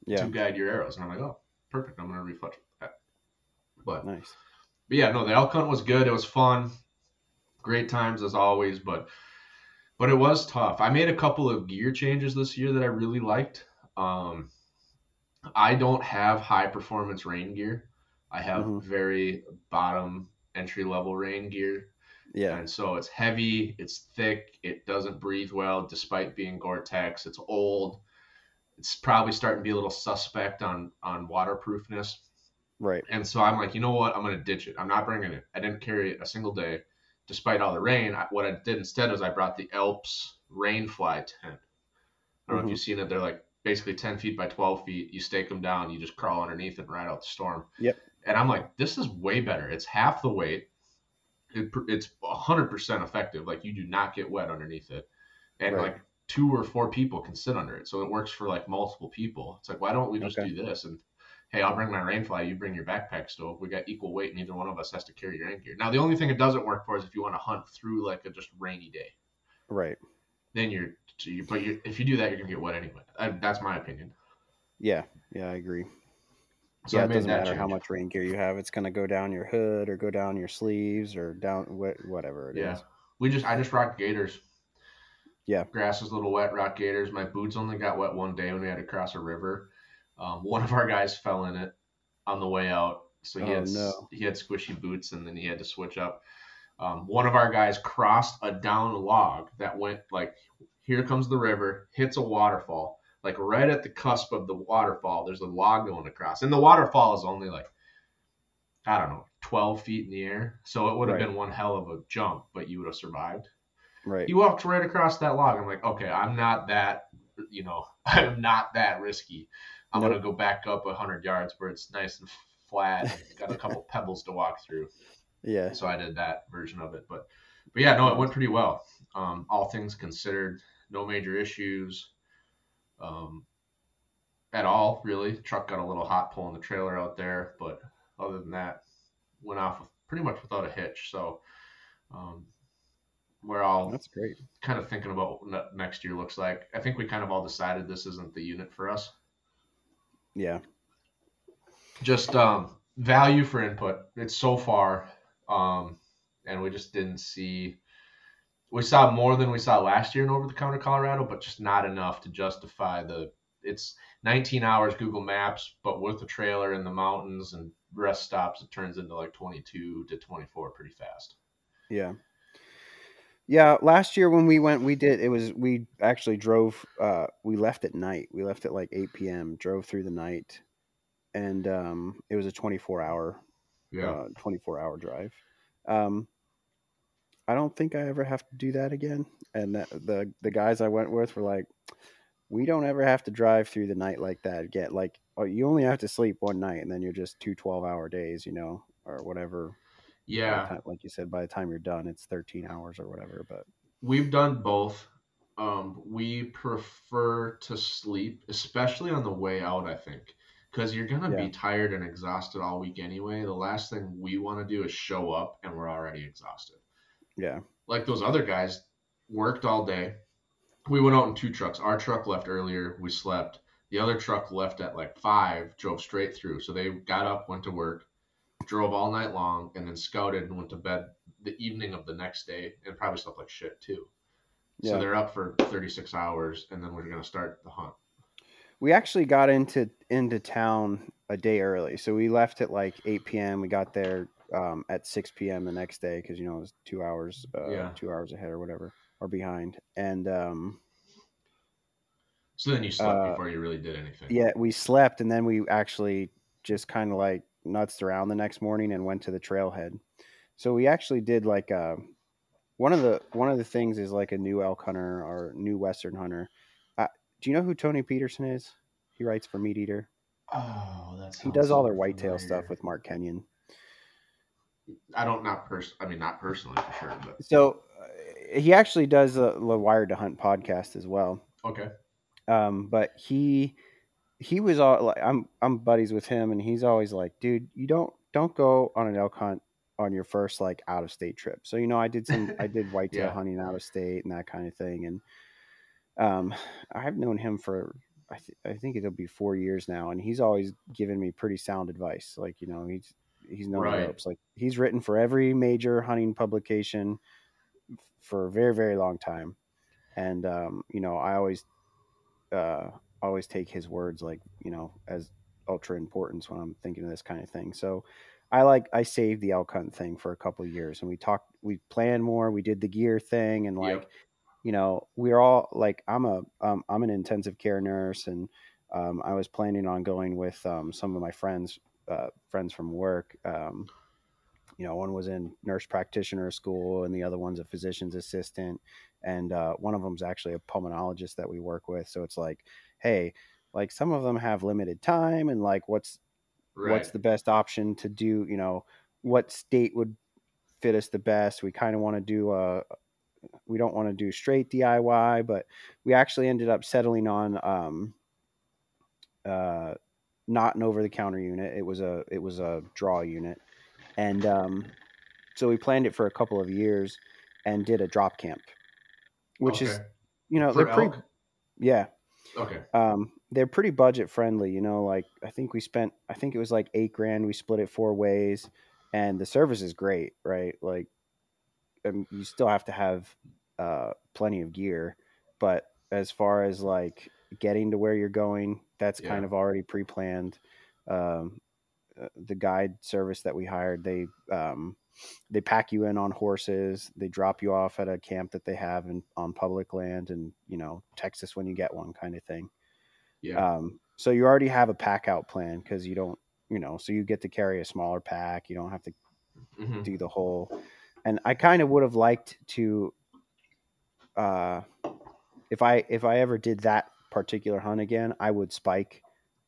Yeah. to guide your arrows. And I'm like, oh, perfect. I'm gonna refletch that. But, Nice. but yeah, no, the elk hunt was good. It was fun. Great times as always, but but it was tough. I made a couple of gear changes this year that I really liked. Um, I don't have high performance rain gear. I have Mhm. very bottom entry level rain gear. Yeah. And so it's heavy, it's thick, it doesn't breathe well despite being Gore-Tex. It's old. It's probably starting to be a little suspect on on waterproofness. Right. And so I'm like, you know what? I'm going to ditch it. I'm not bringing it. I didn't carry it a single day despite all the rain. I, what I did instead was I brought the Alps Rainfly tent. I don't know if Mhm. you've seen it. They're like basically 10 feet by 12 feet. You stake them down, you just crawl underneath and ride out the storm. Yep. And I'm like, this is way better. It's half the weight. It, it's 100% effective. Like you do not get wet underneath it. And Right. like two or four people can sit under it. So it works for like multiple people. It's like, why don't we just Okay. do this? And hey, I'll bring my rainfly. You bring your backpack stove. We got equal weight. And neither one of us has to carry your rain gear. Now, the only thing it doesn't work for is if you want to hunt through like a just rainy day. Right. Then you're, you, but you if you do that, you're gonna get wet anyway. I, that's my opinion. Yeah. Yeah, I agree. So yeah, I it doesn't matter how much rain gear you have. It's going to go down your hood or go down your sleeves or down wh- whatever it is. Yeah, we just I just rock gaiters. Yeah. grass is a little wet. Rock gaiters. My boots only got wet one day when we had to cross a river. Um, one of our guys fell in it on the way out, so he Oh, had no. he had squishy boots, and then he had to switch up. Um, one of our guys crossed a down log that went like here comes the river, hits a waterfall, like right at the cusp of the waterfall. There's a log going across, and the waterfall is only like I don't know, 12 feet in the air. So it would have Right. been one hell of a jump, but you would have survived. Right. He walked right across that log. I'm like, okay, I'm not that, you know, I'm not that risky. I'm gonna go back up 100 yards where it's nice and flat, got a couple pebbles to walk through. Yeah. So I did that version of it, but but yeah, no, it went pretty well. Um, all things considered, no major issues. Um, at all, really. Truck got a little hot pulling the trailer out there, but other than that, went off with pretty much without a hitch. So um, we're all That's great. kind of thinking about what ne- next year looks like. I think we kind of all decided this isn't the unit for us. Yeah. Just um, value for input. It's so far, um, and we just didn't see. We saw more than we saw last year in over the counter Colorado, but just not enough to justify the. It's 19 hours Google Maps, but with the trailer in the mountains and rest stops, it turns into like 22 to 24 pretty fast. Yeah. Yeah, last year when we went, we did. It was we actually drove. Uh, we left at night. We left at like eight p.m. Drove through the night, and um, it was a twenty-four hour, Yeah. uh, twenty-four hour drive. Um, I don't think I ever have to do that again. And that, the the guys I went with were like, "We don't ever have to drive through the night like that again. Like, oh, you only have to sleep one night, and then you're just two 12 hour days, you know, or whatever." Yeah. time- like you said, by the time you're done, it's 13 hours or whatever. But We've done both. Um, we prefer to sleep, especially on the way out, I think, because you're going to Yeah. be tired and exhausted all week anyway. The last thing we want to do is show up and we're already exhausted. yeah, Like those other guys worked all day. We went out in two trucks. Our truck left earlier. We slept. The other truck left at like five, drove straight through. So they got up, went to work, drove all night long, and then scouted and went to bed the evening of the next day and probably slept like shit too. So they're up for 36 hours, and then we're gonna start the hunt. we actually got into into town a day early. So we left at like 8 p.m. We got there um, at 6 p.m. the next day because you know it was two hours, uh, Yeah. two hours ahead or whatever, or behind. And um, So then you slept Uh, before you really did anything. yeah, we slept, and then we actually just kind of like nuts around the next morning and went to the trailhead. So we actually did like uh, one of the one of the things is like a new elk hunter or new western hunter. Uh, do you know who Tony Peterson is? He writes for Meat Eater. Oh, that's He does all their whitetail stuff with Mark Kenyon. I don't not pers. I mean, not personally for sure, but So uh, he actually does the, the Wired to Hunt podcast as well. okay. Um, but he he was all like I'm I'm buddies with him, and he's always like, dude, you don't don't go on an elk hunt on your first like out of state trip. So you know, I did some I did whitetail Yeah. hunting out of state and that kind of thing, and um, I've known him for. I, th- I think it'll be four years now, and he's always given me pretty sound advice. Like you know, he's he's known Right. ropes. Like he's written for every major hunting publication for a very very long time, and um, you know, I always uh, always take his words like you know as ultra importance when I'm thinking of this kind of thing. So I like I saved the elk hunt thing for a couple of years, and we talked, we planned more, we did the gear thing, and like Yep. you know we're all like I'm a um, I'm an intensive care nurse, and um, I was planning on going with um, some of my friends uh, friends from work. Um, you know, one was in nurse practitioner school, and the other one's a physician's assistant, and uh, one of them's actually a pulmonologist that we work with. So it's like, hey, like some of them have limited time, and like what's Right. what's the best option to do? You know, what state would fit us the best? We kind of want to do a we don't want to do straight DIY, but we actually ended up settling on um, uh, not an over the counter unit. It was a it was a draw unit, and um, so we planned it for a couple of years and did a drop camp. which is you know For they're pretty yeah Okay. um they're pretty budget friendly you know like i think we spent i think it was like eight grand we split it four ways and the service is great right? Like um, you still have to have uh plenty of gear but as far as like getting to where you're going that's kind of already pre-planned. Um uh, the guide service that we hired they um they pack you in on horses they drop you off at a camp that they have in on public land and you know Texas when you get one kind of thing Yeah. um, so you already have a pack out plan because you don't, you know, so you get to carry a smaller pack. You don't have to Mhm. do the whole. And I kind of would have liked to, uh, if I if I ever did that particular hunt again, I would spike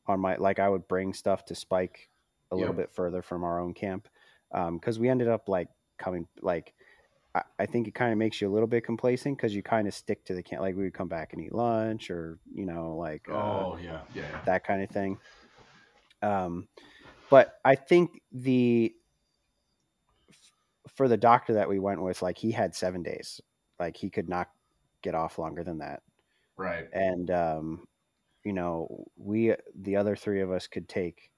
on my like I would bring stuff to spike a little bit further from our own camp because we ended up like coming like. I- I think it kind of makes you a little bit complacent because you kind of stick to the camp. Like we would come back and eat lunch, or you know, like uh, Oh yeah, yeah, yeah. that kind of thing. Um, but I think the for the doctor that we went with, like he had seven days, like he could not get off longer than that, Right. and um, you know, we the other three of us could take.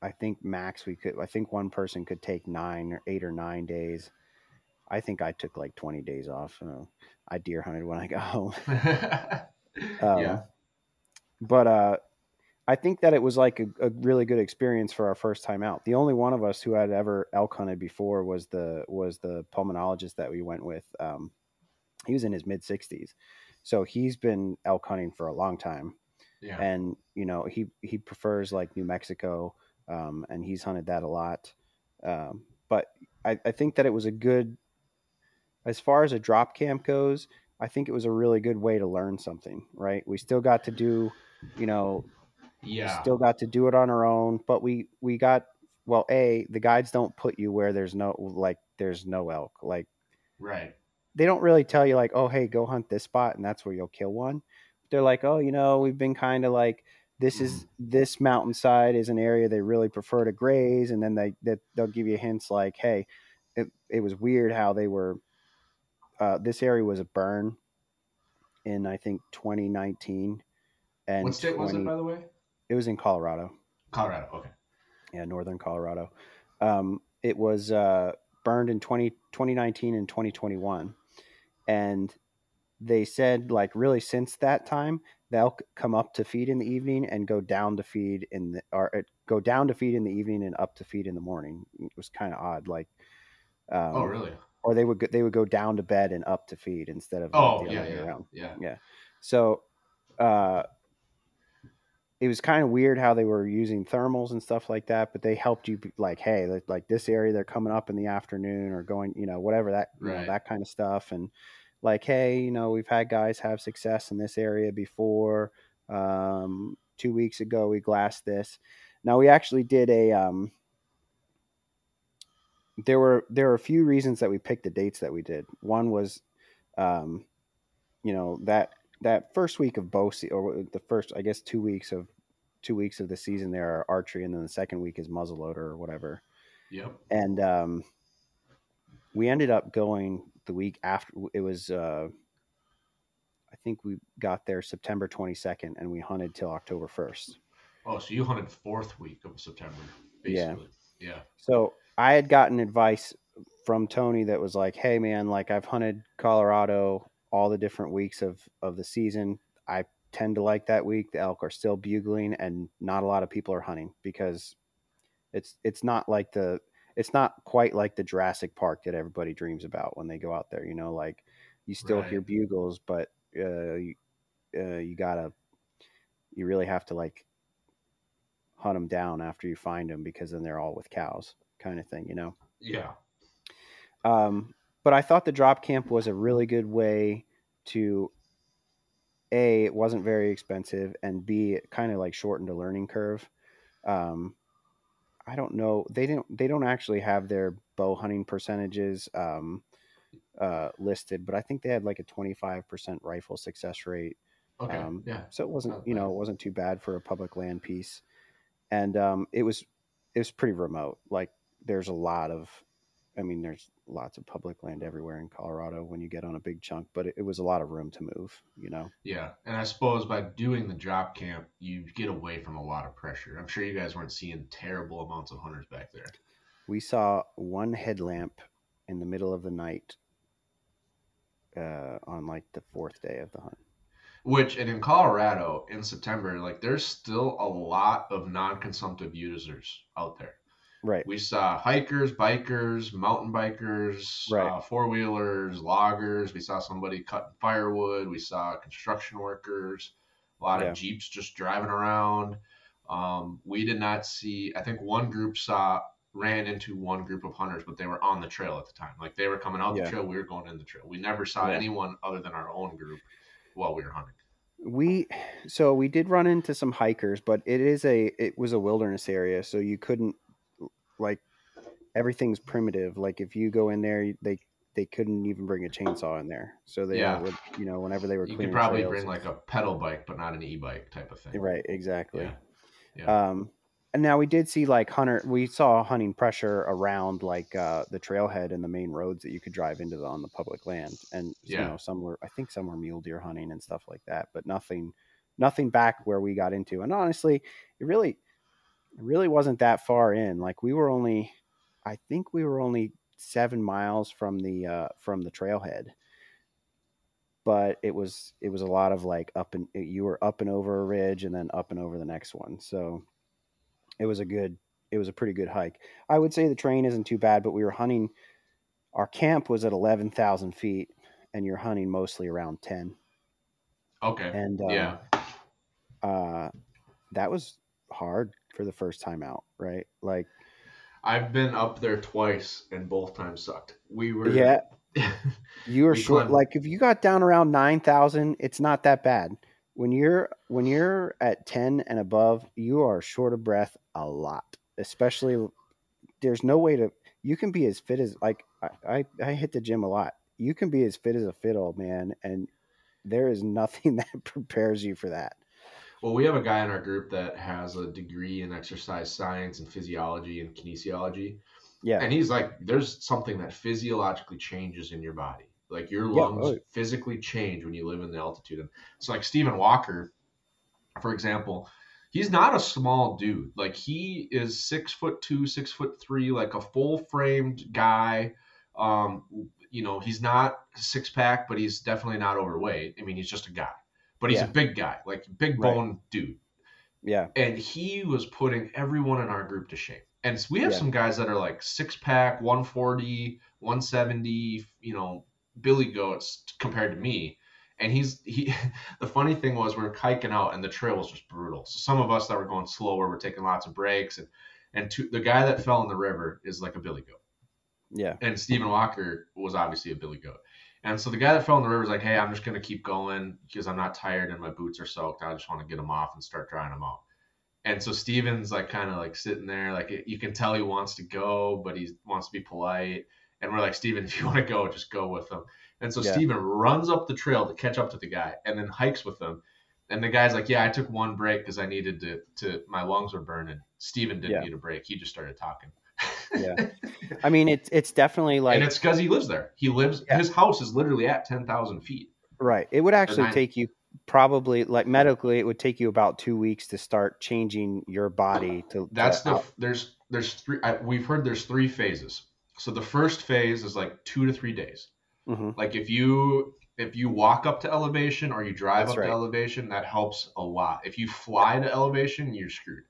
I think max we could. I think one person could take nine or eight or nine days. I think I took like twenty days off. Uh, I deer hunted when I got home. Um, yeah. But uh, I think that it was like a, a really good experience for our first time out. The only one of us who had ever elk hunted before was the was the pulmonologist that we went with. Um, he was in his mid sixties, so he's been elk hunting for a long time, Yeah. and you know he he prefers like New Mexico, um, and he's hunted that a lot. Um, but I, I think that it was a good, as far as a drop camp goes. I think it was a really good way to learn something. Right, we still got to do, you know, yeah. still got to do it on our own but we we got well a the guides don't put you where there's no like there's no elk like right. they don't really tell you like oh hey go hunt this spot and that's where you'll kill one they're like oh you know we've been kind of like this is this mountainside is an area they really prefer to graze and then they that they'll give you hints like hey it, it was weird how they were uh, this area was a burn in i think 2019 and what state was it, by the way? it was in colorado Colorado. Okay. yeah, northern Colorado. Um, it was uh, burned in 20, 2019 and 2021. And they said, like, really since that time, they'll come up to feed in the evening and go down to feed in the, or uh, go down to feed in the evening and up to feed in the morning. It was kind of odd. Like, um, oh really? Or they would go, they would go down to bed and up to feed instead of Oh the yeah, yeah, yeah. Yeah. So, uh, it was kind of weird how they were using thermals and stuff like that, but they helped you be like, hey, like, like this area, they're coming up in the afternoon or going, you know, whatever that, you know, that kind of stuff. And like, hey, you know, we've had guys have success in this area before. Um, two weeks ago, we glassed this. Now we actually did a, um, there were there were a few reasons that we picked the dates that we did. One was, um, you know that that first week of bow or the first I guess two weeks of two weeks of the season there are archery, and then the second week is muzzleloader or whatever. Yep. And um, we ended up going the week after. It was uh, I think we got there September twenty second, and we hunted till October first. Oh, so you hunted fourth week of September, Yeah. basically. Yeah. So I had gotten advice from Tony that was like, "Hey, man, like I've hunted Colorado all the different weeks of of the season. I tend to like that week. The elk are still bugling, and not a lot of people are hunting because it's it's not like the it's not quite like the Jurassic Park that everybody dreams about when they go out there. You know, like you still hear bugles, but uh, you, uh, you gotta you really have to like hunt them down after you find them because then they're all with cows kind of thing you know Yeah. um, but i thought the drop camp was a really good way to a it wasn't very expensive and b it kind of like shortened a learning curve um, i don't know they don't they don't actually have their bow hunting percentages um, uh, listed but i think they had like a 25% rifle success rate Okay. um, yeah. so it wasn't you know it wasn't too bad for a public land piece and um, it was it was pretty remote like there's a lot of I mean, there's lots of public land everywhere in Colorado when you get on a big chunk, but it, it was a lot of room to move. You know. Yeah, and I suppose by doing the drop camp, you get away from a lot of pressure. I'm sure you guys weren't seeing terrible amounts of hunters back there. We saw one headlamp in the middle of the night uh, on like the fourth day of the hunt. Which and in Colorado in September, like there's still a lot of non-consumptive users out there. Right. We saw hikers, bikers, mountain bikers, Right. uh, four wheelers, loggers. We saw somebody cutting firewood. We saw construction workers. A lot Yeah. of jeeps just driving around. Um, we did not see. I think one group saw ran into one group of hunters, but they were on the trail at the time. Like they were coming out Yeah. the trail. We were going in the trail. We never saw Yeah. anyone other than our own group while we were hunting. We so we did run into some hikers, but it is a it was a wilderness area, so you couldn't like everything's primitive. Like if you go in there, they they couldn't even bring a chainsaw in there. So they Yeah. would you know whenever they were You could probably bring like a pedal bike, but not an e-bike type of thing. right exactly. Yeah. Yeah. Um, and now we did see like hunter. We saw hunting pressure around like uh, the trailhead and the main roads that you could drive into the, on the public land, and you know some were. I think some were mule deer hunting and stuff like that, but nothing, nothing back where we got into. And honestly, it really, really wasn't that far in. Like we were only, I think we were only seven miles from the uh, from the trailhead but it was it was a lot of like up and you were up and over a ridge and then up and over the next one so it was a good it was a pretty good hike i would say the terrain isn't too bad but we were hunting our camp was at 11000 feet and you're hunting mostly around 10 Okay. and uh, yeah. uh that was hard for the first time out right? Like I've been up there twice and both times sucked. We were yeah. You were We short climbed- like if you got down around 9000 it's not that bad. When you're when you're at 10 and above you are short of breath a lot especially there's no way to you can be as fit as like I, I i hit the gym a lot. You can be as fit as a fiddle man and there is nothing that prepares you for that Well, we have a guy in our group that has a degree in exercise science and physiology and kinesiology. yeah And he's like, there's something that physiologically changes in your body. Like your Yeah, lungs oh. physically change when you live in the altitude. And so, like Stephen Walker, for example, he's not a small dude. Like he is six foot two, six foot three, like a full framed guy. Um, you know, he's not six pack, but he's definitely not overweight. I mean, he's just a guy, but he's Yeah. a big guy, like big Right. bone dude yeah and he was putting everyone in our group to shame. And we have Yeah. some guys that are like six pack, 140, 170, you know, Billy goats compared to me. And he's he. The funny thing was we are hiking out and the trail was just brutal. So some of us that were going slower were taking lots of breaks, and and to, the guy that fell in the river is like a Billy goat yeah and Stephen Walker was obviously a Billy Goat. And so the guy that fell in the river was like, "Hey, I'm just gonna keep going because I'm not tired and my boots are soaked. I just want to get them off and start drying them out." And so Steven's like kind of like sitting there, like you can tell he wants to go, but he wants to be polite. And we're like, Steven, if you want to go, just go with him. And so Yeah. Steven runs up the trail to catch up to the guy and then hikes with him. And the guy's like, Yeah, I took one break because I needed to, to, my lungs were burning. Steven didn't Yeah. need a break. He just started talking. Yeah. i mean it's it's definitely like and it's because he lives there. He lives. Yeah. His house is literally at ten thousand feet. Right. It would actually nine- take you probably like medically it would take you about 2 weeks to start changing your body to That's to the there's there's three. I, we've heard there's three phases. So the first phase is like two to three days. Mhm. Like if you if you walk up to elevation or you drive That's up right. to elevation, that helps a lot. If you fly to elevation, you're screwed.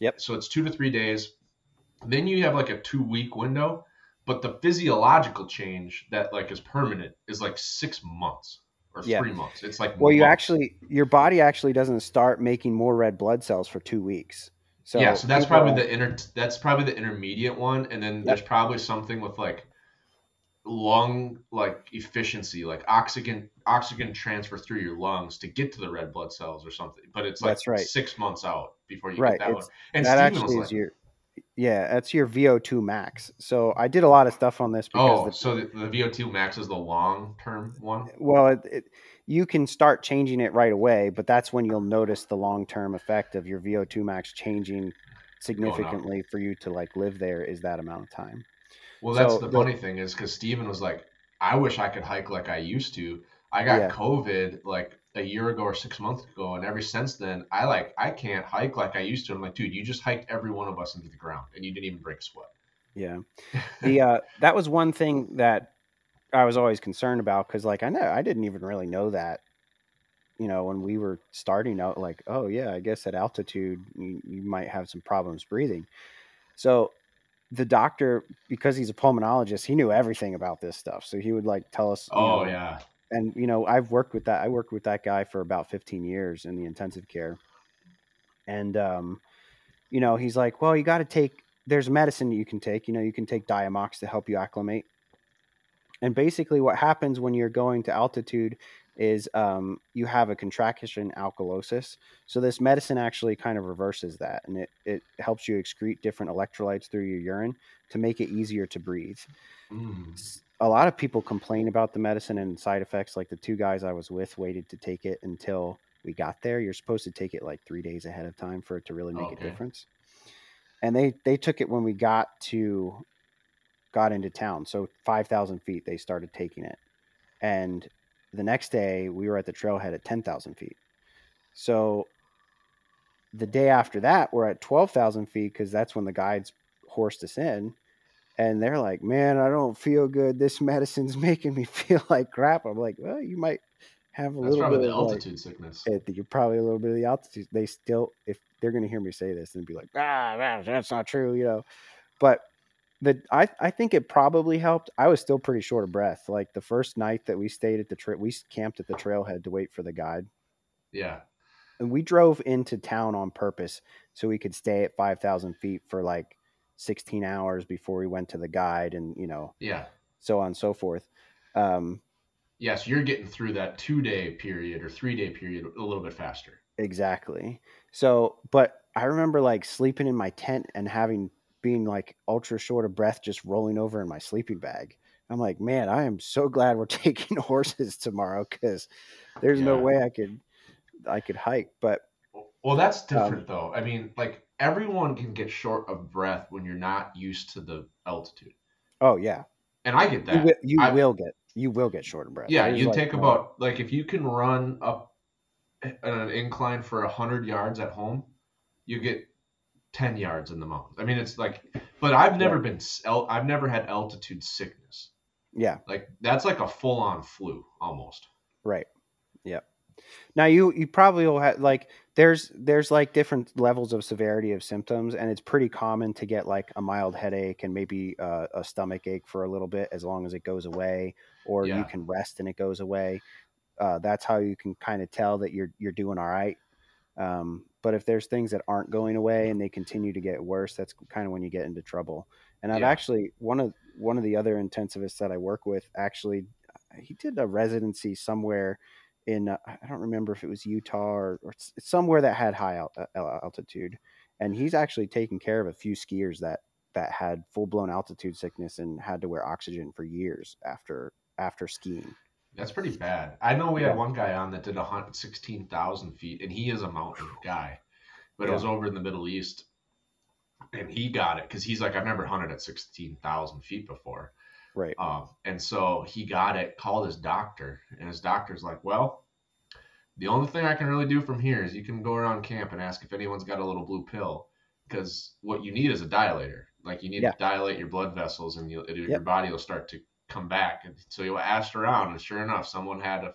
Yep. So it's two to three days. Then you have like a two week window, but the physiological change that like is permanent is like six months or Yeah. three months. It's like Well, you actually your body actually doesn't start making more red blood cells for 2 weeks. So yeah, so that's probably the inter that's probably the intermediate one, and then there's probably something with like lung like efficiency, like oxygen oxygen transfer through your lungs to get to the red blood cells or something. But it's like That's right. six months out before you right. get that one. it's- And that Steven was actually like, is your Yeah, that's your VO2 max. So I did a lot of stuff on this because "Oh, the, so the, the VO2 max is the long term one." well, it, it, you can start changing it right away, but that's when you'll notice the long-term effect of your VO2 max changing significantly for you to like live there is that amount of time. Well, that's So the the- funny thing is because Steven was like, I wish I could hike like I used to. I got Yeah. COVID like a year ago or six months ago, and ever since then, I like I can't hike like I used to. I'm like, dude, you just hiked every one of us into the ground, and you didn't even break a sweat. Yeah. The uh that was one thing that I was always concerned about because like I know I didn't even really know that. You know, when we were starting out, like, oh yeah, I guess at altitude you, you might have some problems breathing. So the doctor, because he's a pulmonologist, he knew everything about this stuff. So he would like tell us. Oh know, yeah, and you know i've worked with that i worked with that guy for about 15 years in the intensive care. And um you know he's like well you got to take there's medicine you can take you know you can take diamox to help you acclimate. And basically what happens when you're going to altitude is um, you have a contraction alkalosis. So this medicine actually kind of reverses that and it, it helps you excrete different electrolytes through your urine to make it easier to breathe. Mm. A lot of people complain about the medicine and side effects. Like the two guys I was with waited to take it until we got there. You're supposed to take it like three days ahead of time for it to really make Okay. a difference. And they they took it when we got to got into town. So five thousand feet they started taking it, and the next day we were at the trailhead at ten thousand feet. So the day after that we're at twelve thousand feet because that's when the guides horsed us in and they're like, "Man, I don't feel good. This medicine's making me feel like crap." I'm like, "Well, you might have a That's little bit of like, altitude sickness. it- you're probably a little bit of the altitude." They still, if they're going to hear me say this, and be like, "Ah, that- that's not true," you know. But the I I think it probably helped. I was still pretty short of breath. Like the first night that we stayed at the trip, we camped at the trailhead to wait for the guide Yeah, and we drove into town on purpose so we could stay at 5000 feet for like 16 hours before we went to the guide and you know yeah, so on and so forth um, yeah. So you're getting through that two day period or three day period a little bit faster. exactly so but i remember like sleeping in my tent and having being like ultra short of breath just rolling over in my sleeping bag i'm like man i am so glad we're taking horses tomorrow because there's no way i could i could hike but Well, that's Um, different though. I mean, like everyone can get short of breath when you're not used to the altitude, oh yeah and I get you, that. will, you I- will get you will get short of breath Yeah, you like, take no- about like if you can run up an incline for hundred yards at home, you get ten yards in the mountains. I mean, it's like, but I've never been, I've never had altitude sickness. yeah Like that's like a full on flu almost. Right. Yep. Now you you probably will have like there's there's like different levels of severity of symptoms, and it's pretty common to get like a mild headache and maybe uh, a stomach ache for a little bit as long as it goes away, or Yeah. you can rest and it goes away. Uh, that's how you can kind of tell that you're you're doing all right. Um, but if there's things that aren't going away and they continue to get worse, that's kind of when you get into trouble. And I've Yeah. actually one of one of the other intensivists that I work with actually he did a residency somewhere in uh, I don't remember if it was Utah or, or somewhere that had high al- uh, altitude, and he's actually taken care of a few skiers that that had full blown altitude sickness and had to wear oxygen for years after after skiing. That's pretty bad. I know we Yeah. had one guy on that did a sixteen thousand feet, and he is a mountain guy, but it was over in the Middle East, and he got it because he's like, I've never hunted at sixteen thousand feet before. Right. Um, and so he got it, called his doctor, and his doctor's like, Well, the only thing I can really do from here is you can go around camp and ask if anyone's got a little blue pill, because what you need is a dilator. Like you need Yeah. to dilate your blood vessels, and you, your Yep. body will start to come back. And so you asked around, and sure enough, someone had a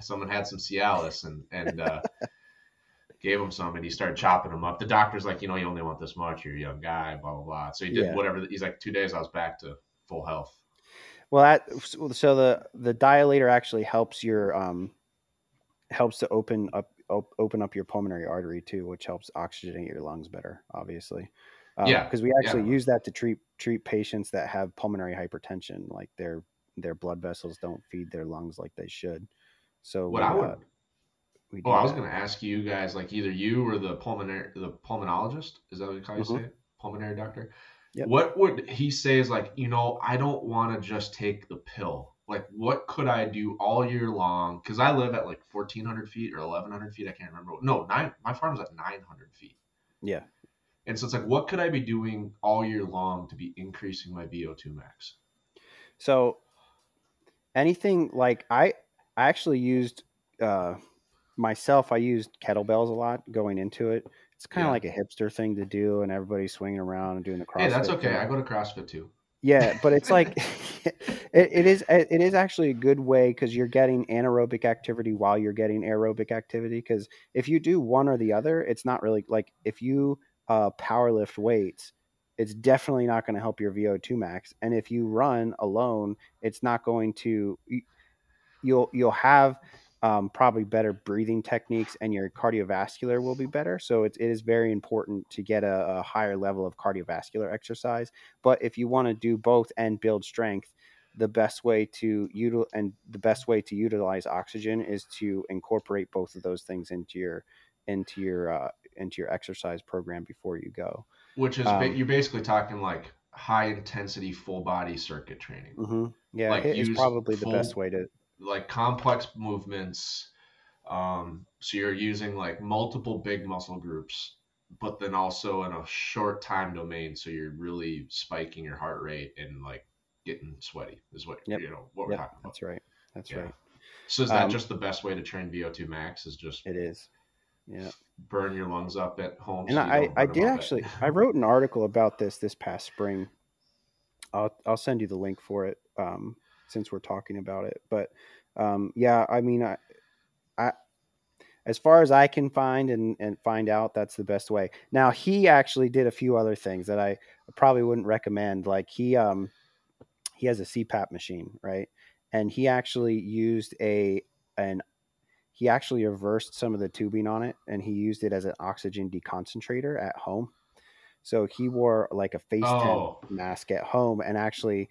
someone had some Cialis, and and uh, gave him some, and he started chopping them up. The doctor's like, you know, you only want this much. You're a young guy, blah blah blah. So he did Yeah. whatever. He's like, two days, I was back to full health. Well, that so the the dilator actually helps your um helps to open up op- open up your pulmonary artery too, which helps oxygenate your lungs better, obviously. Um, Yeah, because we actually yeah. use that to treat treat patients that have pulmonary hypertension, like their their blood vessels don't feed their lungs like they should. So What we, I would. uh, we Oh, I was going to ask you guys, like either you or the pulmonary, the pulmonologist. Is that what you say Mhm. it? Pulmonary doctor. Yep. What would he say is like, you know, I don't want to just take the pill. Like, what could I do all year long? Because I live at like 1,400 feet or 1,100 feet. I can't remember. No, nine. My farm's at 900 feet. Yeah. And so it's like, what could I be doing all year long to be increasing my VO2 max? So anything like I I actually used uh myself I used kettlebells a lot going into it. It's kind of Yeah. like a hipster thing to do and everybody's swinging around and doing the CrossFit. Hey, that's thing. okay. I go to CrossFit too. Yeah, but it's like it, it is it is actually a good way because you're getting anaerobic activity while you're getting aerobic activity. Because if you do one or the other, it's not really like if you uh, power lift weights, it's definitely not going to help your VO2 max. And if you run alone, it's not going to. You'll you'll have um, probably better breathing techniques, and your cardiovascular will be better. So it, it is very important to get a, a higher level of cardiovascular exercise. But if you want to do both and build strength, the best way to util and the best way to utilize oxygen is to incorporate both of those things into your into your uh, into your exercise program before you go. Which is Um, you're basically talking like high intensity full body circuit training. hmm Yeah, Like it is use probably the full- best way to. Like complex movements. Um, so you're using like multiple big muscle groups, but then also in a short time domain. So you're really spiking your heart rate and like getting sweaty is what Yep. you know what we're Yep, talking about. that's right. That's Yeah. right. So is that Um, just the best way to train VO2 max? Is just It is. Yeah. burn your lungs up at home? and so I, I did actually I wrote an article about this this past spring. I'll I'll send you the link for it um, since we're talking about it. But um, yeah, I mean, I, I as far as I can find and and find out, that's the best way. Now he actually did a few other things that I probably wouldn't recommend. Like he um he has a CPAP machine, right? And he actually used a an he actually reversed some of the tubing on it and he used it as an oxygen deconcentrator at home. So he wore like a face Oh. tent mask at home and actually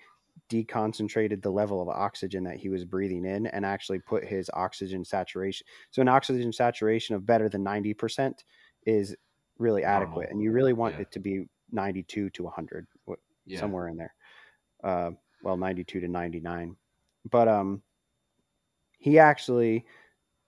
deconcentrated the level of oxygen that he was breathing in and actually put his oxygen saturation. So an oxygen saturation of better than 90% is really adequate and you really want Yeah. it to be 92 to 100 Yeah. somewhere in there. Uh, well, 92 to 99. But um he actually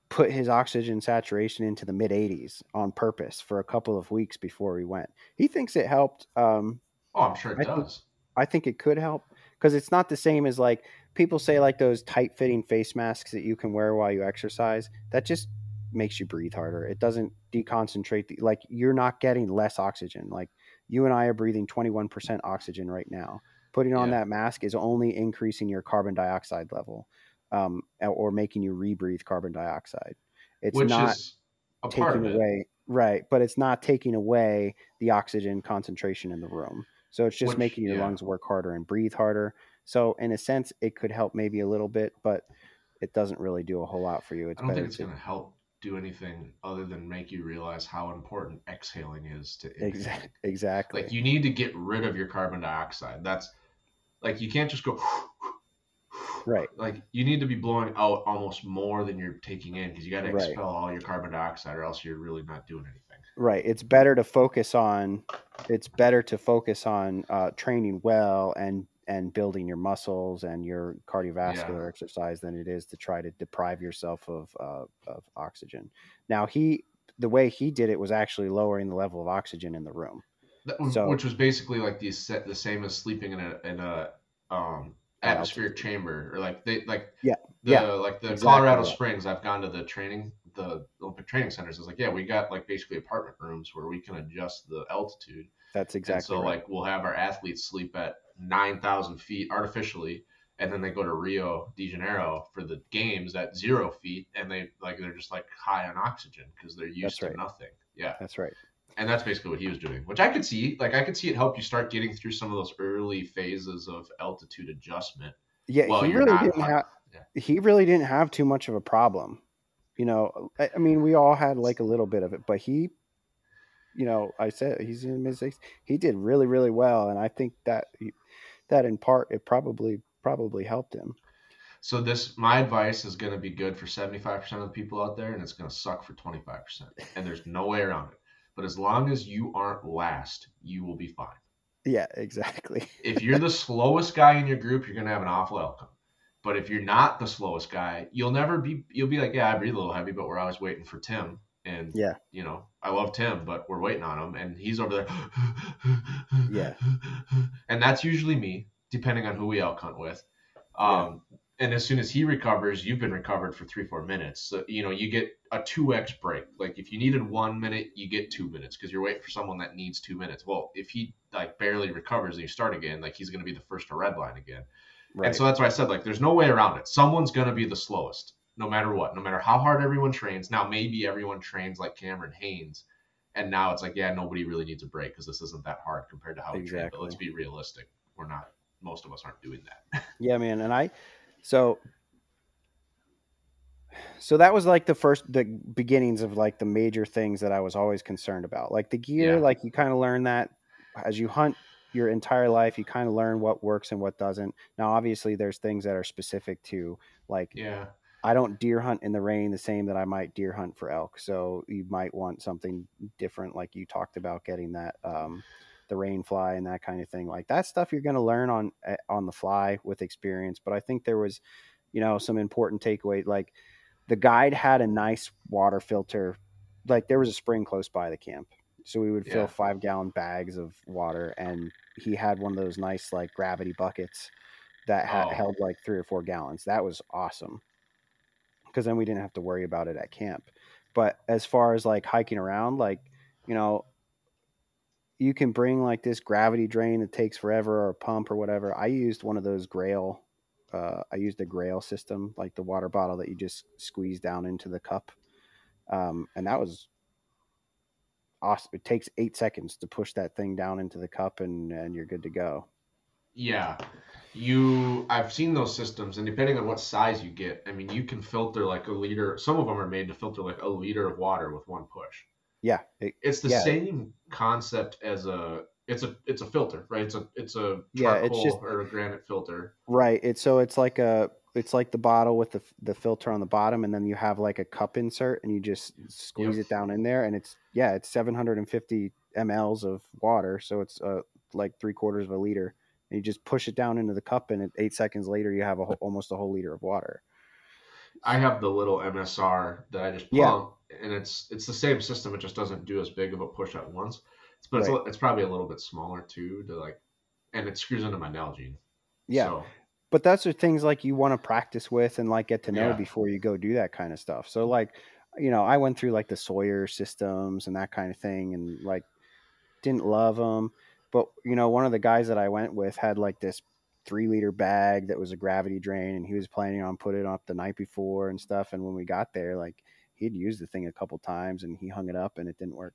put his oxygen saturation into the mid 80s on purpose for a couple of weeks before he went. He thinks it helped. Um, Oh, I'm sure it I think- does. I think it could help because it's not the same as like people say like those tight fitting face masks that you can wear while you exercise. That just makes you breathe harder. It doesn't deconcentrate the, like you're not getting less oxygen. Like you and I are breathing 21% oxygen right now. Putting on Yeah. that mask is only increasing your carbon dioxide level um, or making you rebreathe carbon dioxide. It's Which not is a part of taking it. away right but it's not taking away the oxygen concentration in the room so it's just Which- making your yeah. lungs work harder and breathe harder. So in a sense it could help maybe a little bit but it doesn't really do a whole lot for you. It's I don't better think it's to going to help do anything other than make you realize how important exhaling is to exactly exactly. Like you need to get rid of your carbon dioxide. That's like you can't just go right. like you need to be blowing out almost more than you're taking in because you got to Right. expel all your carbon dioxide or else you're really not doing anything right. It's better to focus on it's better to focus on uh, training well and and building your muscles and your cardiovascular Yeah. exercise than it is to try to deprive yourself of uh, of oxygen. Now he the way he did it was actually lowering the level of oxygen in the room. That So- which was basically like the set the same as sleeping in a in a um atmospheric chamber or like they like Yeah, the yeah, like the exactly Colorado. Springs I've gone to the training the Olympic training centers is like yeah we got like basically apartment rooms where we can adjust the altitude that's and exactly so right. like we'll have our athletes sleep at 9,000 feet artificially and then they go to Rio de Janeiro for the games at zero feet and they like they're just like high on oxygen because they're used to nothing yeah that's right and that's basically what he was doing, which I could see. Like I could see it help you start getting through some of those early phases of altitude adjustment. yeah Well, he really didn't have yeah. he really didn't have too much of a problem you know I, I mean we all had like a little bit of it but he you know i said he's in his six he did really really well and i think that he, that in part it probably probably helped him So this, my advice is going to be good for 75% of the people out there, and it's going to suck for 25%. And there's no way around it. But as long as you aren't last, you will be fine. yeah exactly If you're the slowest guy in your group, you're going to have an awful outcome. But if you're not the slowest guy, you'll never be. You'll be like, yeah, I breathe a little heavy, but we're always waiting for Tim, And Yeah. you know, I love Tim, but we're waiting on him, and he's over there. Yeah. and that's usually me, depending on who we elk hunt with. Um, And as soon as he recovers, you've been recovered for three, four minutes. So, you know, you get a 2x break. Like if you needed one minute, you get two minutes because you're waiting for someone that needs two minutes. Well, if he like barely recovers and you start again, like he's going to be the first to redline again. Right. And so that's why I said, like, there's no way around it. Someone's going to be the slowest, no matter what, no matter how hard everyone trains. Now, maybe everyone trains like Cameron Hanes. And now it's like, yeah, nobody really needs a break because this isn't that hard compared to how we train. But let's be realistic. We're not, most of us aren't doing that. Yeah, man, and I so so that was like the first the beginnings of like the major things that I was always concerned about. Like the gear, Yeah. like you kind of learn that as you hunt your entire life, you kind of learn what works and what doesn't. Now, obviously, there's things that are specific to like yeah. I don't deer hunt in the rain the same that I might deer hunt for elk. So you might want something different, like you talked about getting that um, the rain fly and that kind of thing. Like that stuff you're going to learn on eh, on the fly with experience. But I think there was, you know, some important takeaway. Like the guide had a nice water filter. Like there was a spring close by the camp. So we would fill Yeah. five gallon bags of water, and he had one of those nice like gravity buckets that had Oh. held like three or four gallons. That was awesome because then we didn't have to worry about it at camp. But as far as like hiking around, like, you know, you can bring like this gravity drain that takes forever or a pump or whatever. I used one of those Grayl. Uh, I used a Grayl system, like the water bottle that you just squeeze down into the cup. Um, and that was awesome. It takes eight seconds to push that thing down into the cup and, and you're good to go. Yeah. You I've seen those systems and depending on what size you get, I mean you can filter like a liter some of them are made to filter like a liter of water with one push. Yeah. It, It's the Yeah. same concept as a it's a it's a filter, right? It's a it's a Yeah, charcoal it's just- or a granite filter. Right. It's so it's like a it's like the bottle with the the filter on the bottom, and then you have like a cup insert, and you just squeeze Yep. it down in there, and it's yeah, it's 750 mLs of water, so it's uh like three quarters of a liter. And you just push it down into the cup, and eight seconds later, you have a whole, almost a whole liter of water. I have the little MSR that I just Yeah. pump, and it's it's the same system. It just doesn't do as big of a push at once. It's, but it's, Right. li- it's probably a little bit smaller too to like, and it screws into my Nalgene. Yeah. So, but those are things like you want to practice with and like get to know Yeah. before you go do that kind of stuff. So like, you know, I went through like the Sawyer systems and that kind of thing, and like didn't love them. But you know, one of the guys that I went with had like this three liter bag that was a gravity drain, and he was planning on putting it up the night before and stuff. And when we got there, like he'd used the thing a couple times, and he hung it up, and it didn't work.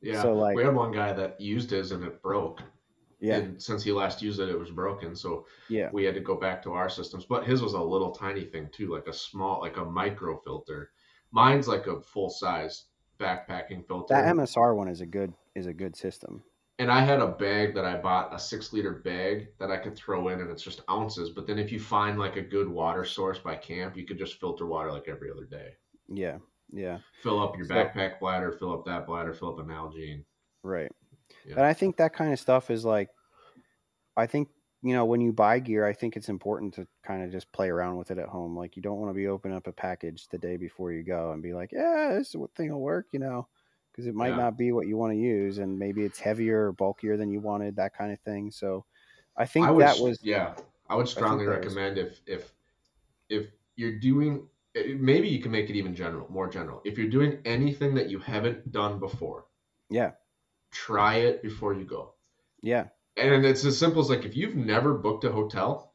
yeah. So, like- we had one guy that used his and it broke. Yeah, And since he last used it, it was broken. So yeah, we had to go back to our systems. But his was a little tiny thing too, like a small, like a micro filter. Mine's like a full size backpacking filter. that MSR one is a good is a good system. and I had a bag that I bought, a six liter bag that I could throw in, and it's just ounces. But then if you find like a good water source by camp, you could just filter water like every other day. Yeah, yeah. Fill up your So- backpack bladder, fill up that bladder, fill up an Nalgene. Right. Yeah. And I think that kind of stuff is like, I think, you know, when you buy gear, I think it's important to kind of just play around with it at home. Like, you don't want to be opening up a package the day before you go and be like, yeah, this thing will work, you know, because it might Yeah. not be what you want to use. And maybe it's heavier or bulkier than you wanted, that kind of thing. So I think I would, that was, yeah, I would strongly was- recommend if if if you're doing eh, maybe you can make it even general, more general. If you're doing anything that you haven't done before, yeah, try it before you go. yeah, And it's as simple as like if you've never booked a hotel,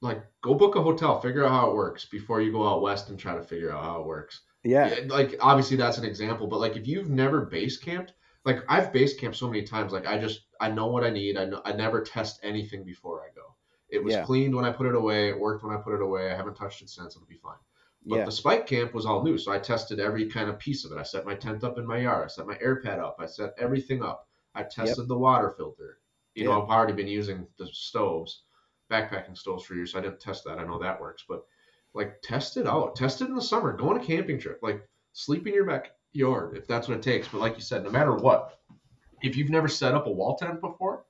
like go book a hotel, figure out how it works before you go out west and try to figure out how it works. yeah, Like obviously that's an example, but like if you've never base camped, like I've base camped so many times, like I just I know what I need. I know I never test anything before I go. It was Yeah. cleaned when I put it away. It worked when I put it away. I haven't touched it since. It'll be fine. But yeah, the spike camp was all new, so I tested every kind of piece of it. I set my tent up in my yard. I set my air pad up. I set everything up. I tested the water filter. You know, I've already been using the stoves, backpacking stoves for years, so I didn't test that. I know that works, but like test it out. Test it in the summer. Go on a camping trip. Like sleep in your backyard if that's what it takes. But like you said, no matter what, if you've never set up a wall tent before,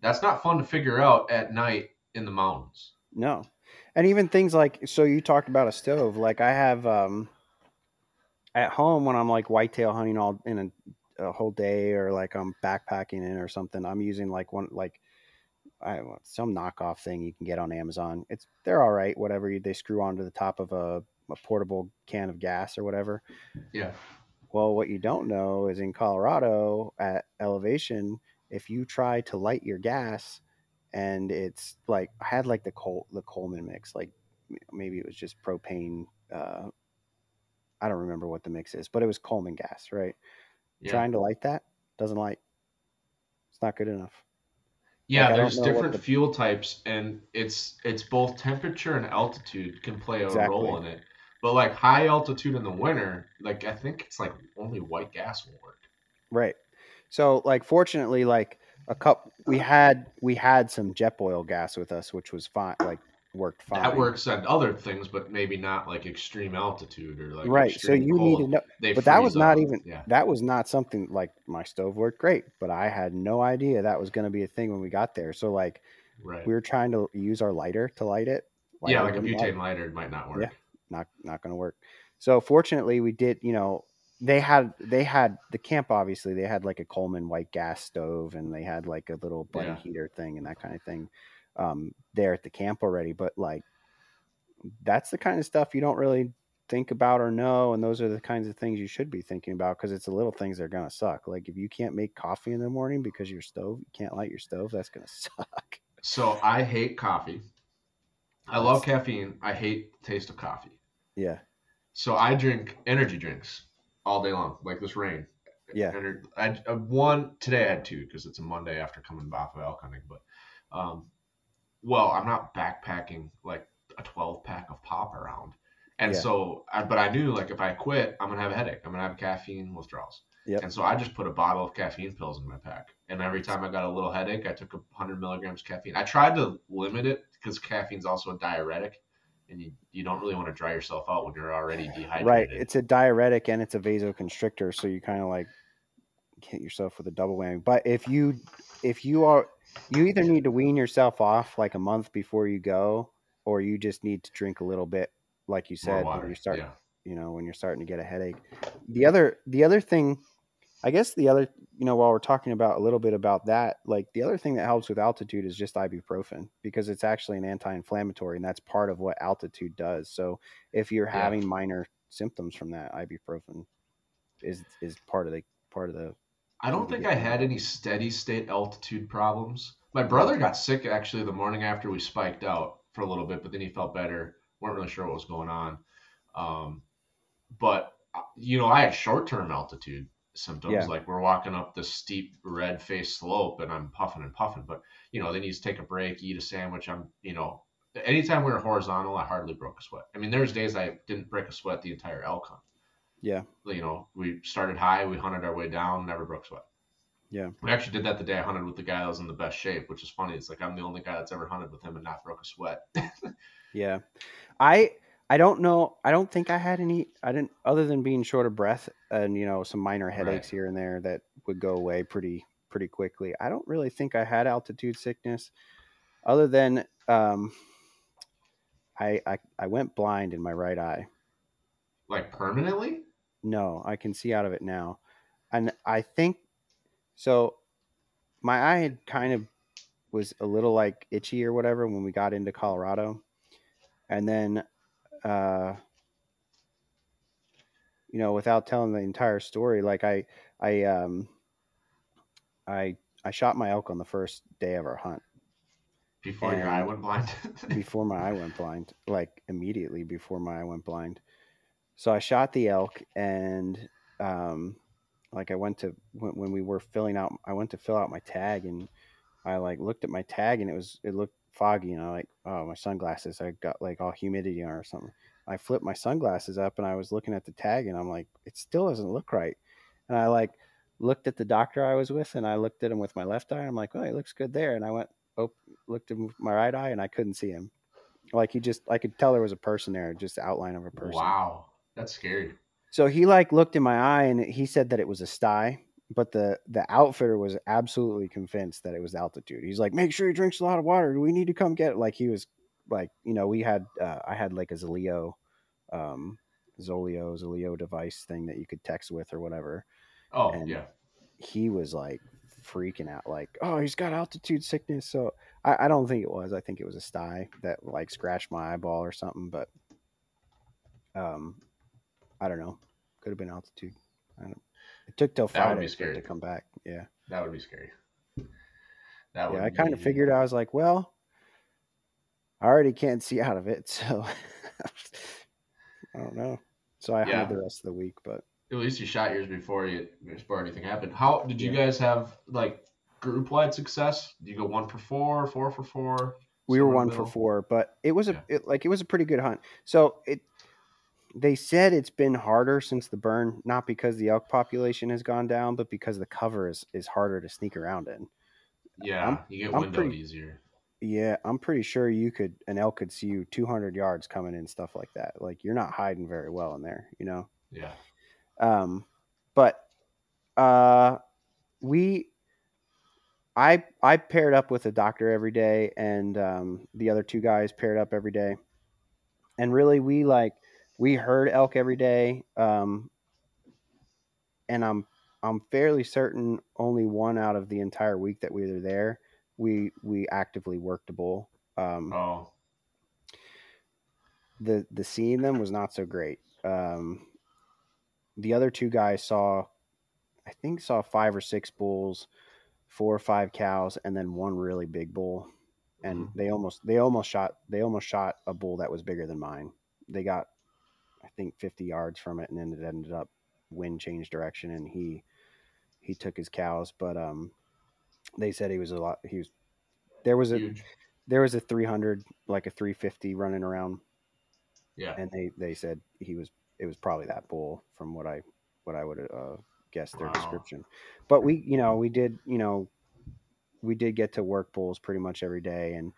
that's not fun to figure out at night in the mountains. No. And even things like so you talked about a stove. Like I have um at home when I'm like whitetail hunting all in a, a whole day or like I'm backpacking in or something, I'm using like one like I don't know, some knockoff thing you can get on Amazon. It's they're all right, whatever you, they screw onto the top of a, a portable can of gas or whatever. Yeah. Well, what you don't know is in Colorado at elevation, if you try to light your gas and it's like I had like the Col the Coleman mix, like maybe it was just propane. Uh, I don't remember what the mix is, but it was Coleman gas, right? Yeah. Trying to light that doesn't light. It's not good enough. Yeah, Like, there's different the- fuel types, and it's it's both temperature and altitude can play a role in it. But like high altitude in the winter, like I think it's like only white gas will work. Right. So like fortunately like a cup we had we had some Jetboil gas with us which was fine like worked fine. That works on other things, but maybe not like extreme altitude or like right. So you need to know They but that was not up. even yeah. that was not something like my stove worked great, but I had no idea that was going to be a thing when we got there. So like Right. we were trying to use our lighter to light it. yeah, Lighter like a wouldn't light. butane lighter might not work. Yeah. not not going to work. So fortunately, we did. You know, they had they had the camp. Obviously, they had like a Coleman white gas stove, and they had like a little buddy Yeah. heater thing and that kind of thing um, there at the camp already. But like, that's the kind of stuff you don't really think about or know, and those are the kinds of things you should be thinking about because it's the little things that are gonna suck. Like if you can't make coffee in the morning because your stove you can't light your stove, that's gonna suck. So I hate coffee. I love caffeine. I hate the taste of coffee. Yeah, So I drink energy drinks all day long, like this rain. Yeah. Ener- I, I one today I had two because it's a Monday after coming off of elk hunting. But, um, well, I'm not backpacking like a 12 pack of pop around, and Yeah. so, I, but I knew like if I quit, I'm gonna have a headache. I'm gonna have caffeine withdrawals. Yep. And so I just put a bottle of caffeine pills in my pack, and every time I got a little headache, I took a 100 milligrams caffeine. I tried to limit it because caffeine's also a diuretic, and you, you don't really want to dry yourself out when you're already dehydrated. right. It's a diuretic and it's a vasoconstrictor, so you kind of like hit yourself with a double whammy. But if you if you are you either need to wean yourself off like a month before you go, or you just need to drink a little bit, like you said, when you start yeah. you know when you're starting to get a headache. The other the other thing, I guess the other you know while we're talking about a little bit about that, like the other thing that helps with altitude is just ibuprofen because it's actually an anti-inflammatory and that's part of what altitude does. So if you're Yeah. having minor symptoms from that, ibuprofen is is part of the part of the I don't think I had any steady state altitude problems. My brother got sick actually the morning after we spiked out for a little bit, but then he felt better. weren't really sure what was going on. Um, but uh, you know, I had short term altitude symptoms. Yeah. Like we're walking up the steep red faced slope and I'm puffing and puffing. But you know, then you just take a break, eat a sandwich. I'm, you know, anytime we were horizontal, I hardly broke a sweat. I mean, there's days I didn't break a sweat the entire elk hunt. yeah You know, we started high, we hunted our way down, never broke a sweat. yeah We actually did that the day I hunted with the guy that was in the best shape, which is funny. It's like I'm the only guy that's ever hunted with him and not broke a sweat. yeah. I I don't know. I don't think I had any. I didn't other than being short of breath and you know some minor headaches here and there that would go away pretty pretty quickly. I don't really think I had altitude sickness, other than um, I I I went blind in my right eye. like permanently? No, I can see out of it now. And I think so my eye had kind of was a little like itchy or whatever when we got into Colorado. And then uh you know, without telling the entire story, like I I um I I shot my elk on the first day of our hunt Before your eye went blind? before my eye went blind, like immediately before my eye went blind. So I shot the elk and um like I went to when, when we were filling out I went to fill out my tag and I like looked at my tag and it was it looked foggy and I like oh my sunglasses I got like all humidity on or something. I flipped my sunglasses up and I was looking at the tag and I'm like it still doesn't look right. And I like looked at the doctor I was with and I looked at him with my left eye. I'm like, oh, he looks good there. And I went, oh, looked at my right eye and I couldn't see him. Like he just, I could tell there was a person there, just the outline of a person. wow. That's scary. So he like looked in my eye and he said that it was a sty, but the the outfitter was absolutely convinced that it was altitude. He's like, make sure he drinks a lot of water. We need to come get it. Like he was like, you know, we had uh, I had like a Zoleo um, Zoleo, Zoleo device thing that you could text with or whatever. Oh And- yeah. He was like freaking out, like, "Oh, he's got altitude sickness." So I, I don't think it was. I think it was a sty that like scratched my eyeball or something. But um, I don't know. Could have been altitude. I don't. It took till That would Friday be scary. to come back. Yeah. That would be scary. That would yeah, I kind of figured I was like, well, I already can't see out of it, so I don't know. So I Yeah. hunted the rest of the week, but At least you shot yours before you before anything happened. How did you Yeah. guys have like group wide success? Did you go one for four, four for four? we were one for four. But it was a Yeah. it, like it was a pretty good hunt. So it they said it's been harder since the burn, not because the elk population has gone down, but because the cover is is harder to sneak around in. Yeah, I'm- you get I'm windowed pretty- easier. Yeah, I'm pretty sure you could an elk could see you 200 yards coming in stuff like that. Like you're not hiding very well in there, you know. Yeah. Um, but uh, we, I I paired up with a doctor every day, and um, the other two guys paired up every day, and really we like we heard elk every day. Um, and I'm I'm fairly certain only one out of the entire week that we were there, we we actively worked a bull. Um, Oh, the the seeing them was not so great. Um, the other two guys saw, I think, saw five or six bulls, four or five cows, and then one really big bull. And they almost they almost shot they almost shot a bull that was bigger than mine. They got, think, fifty yards from it, and then it ended up wind changed direction, and he he took his cows. But um, they said he was a lot. He was there was a huge. there was a three hundred like a three fifty running around Yeah. and they they said he was it was probably that bull from what I what I would uh, guess their Wow. description. But we you know we did you know we did get to work bulls pretty much every day, and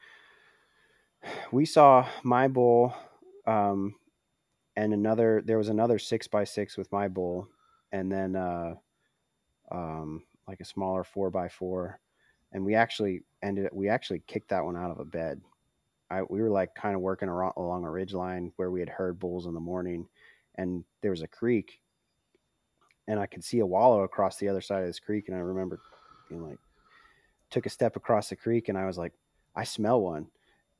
we saw my bull um, and another there was another six by six with my bull, and then uh, um, like a smaller four by four, and we actually ended we actually kicked that one out of a bed. I, we were like kind of working around, along a ridge line where we had heard bulls in the morning, and there was a creek, and I could see a wallow across the other side of this creek, and I remember being like, took a step across the creek, and I was like, I smell one,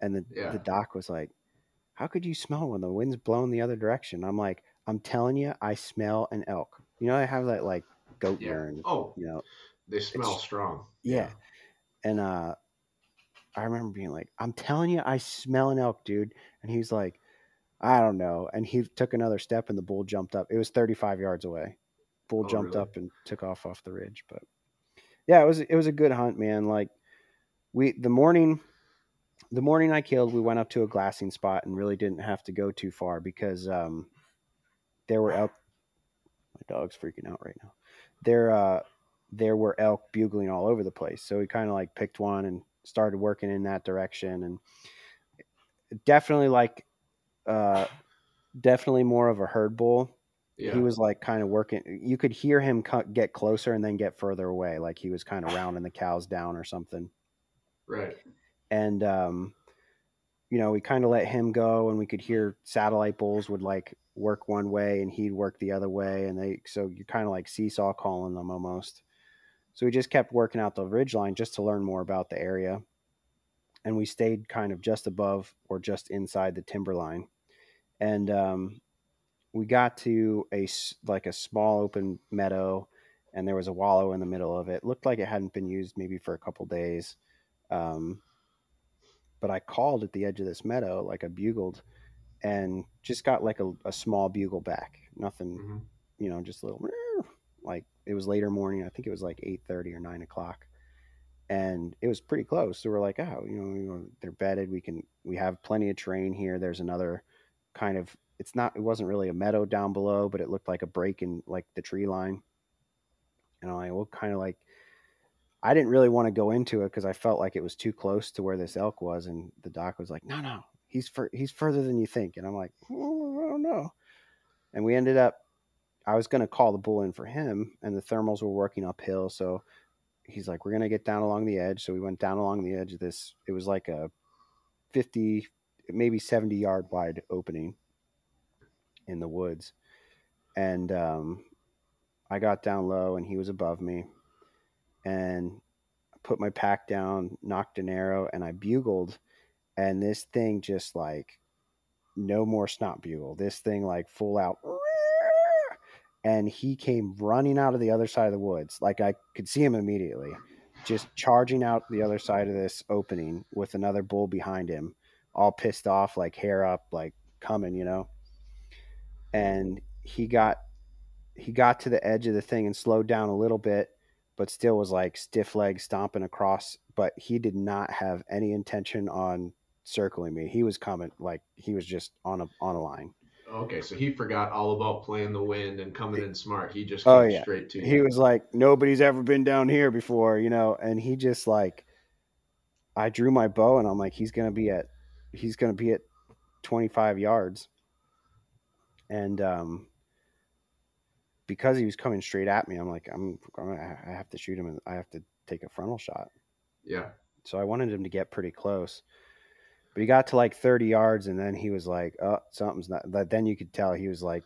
and the Yeah. the doc was like, How could you smell when The wind's blowing the other direction. I'm like, I'm telling you, I smell an elk. You know, I have that like goat Yeah. urine. Oh, You know, they smell it's- strong. yeah. And uh I remember being like, I'm telling you, I smell an elk, dude. And he's like, I don't know. And he took another step and the bull jumped up. It was 35 yards away. Bull Oh, jumped really? up and took off off the ridge. But yeah, it was it was a good hunt, man. Like we the morning the morning I killed, we went up to a glassing spot and really didn't have to go too far because um there were elk my dog's freaking out right now. There uh there were elk bugling all over the place. So we kind of like picked one and started working in that direction and definitely like uh definitely more of a herd bull. Yeah. He was like kind of working you could hear him get closer and then get further away like he was kind of rounding the cows down or something right. And um, you know we kind of let him go and we could hear satellite bulls would like work one way and he'd work the other way and they so you kind of like seesaw calling them almost. So we just kept working out the ridge line just to learn more about the area and we stayed kind of just above or just inside the timber line. And um, we got to a like a small open meadow and there was a wallow in the middle of it. Looked like it hadn't been used maybe for a couple days um, but I called at the edge of this meadow, like I bugled, and just got like a, a small bugle back. Nothing, Mhm. you know, just a little like it was later morning. I think it was like eight thirty or nine o'clock, and it was pretty close. So we're like, oh, you know, you know, they're bedded. We can we have plenty of terrain here. There's another kind of it's not it wasn't really a meadow down below, but it looked like a break in like the tree line. And I'm like, well, kind of like I didn't really want to go into it because I felt like it was too close to where this elk was, and the doc was like, "No, no, he's fur- he's further than you think." And I'm like, oh, "I don't know." And we ended up. I was going to call the bull in for him, and the thermals were working uphill, so he's like, "We're going to get down along the edge." So we went down along the edge of this. It was like a fifty, maybe seventy yard wide opening, in the woods, and um, I got down low and he was above me, and put my pack down, nocked an arrow, and I bugled, and this thing just like no more snot bugle. This thing like full out. And he came running out of the other side of the woods. Like I could see him immediately, just charging out the other side of this opening with another bull behind him, all pissed off, like hair up, like coming, you know. And he got he got to the edge of the thing and slowed down a little bit, but still was like stiff leg stomping across. But he did not have any intention on circling me. He was coming like he was just on a on a line. Okay, so he forgot all about playing the wind and coming in smart. He just Oh came yeah. straight to you. He was like, nobody's ever been down here before, you know, and he just like I drew my bow and I'm like, he's gonna be at he's gonna be at twenty five yards. And um because he was coming straight at me, I'm like, I'm I have to shoot him and I have to take a frontal shot. yeah. So I wanted him to get pretty close. But he got to like 30 yards and then he was like, oh, something's not. But then you could tell he was like,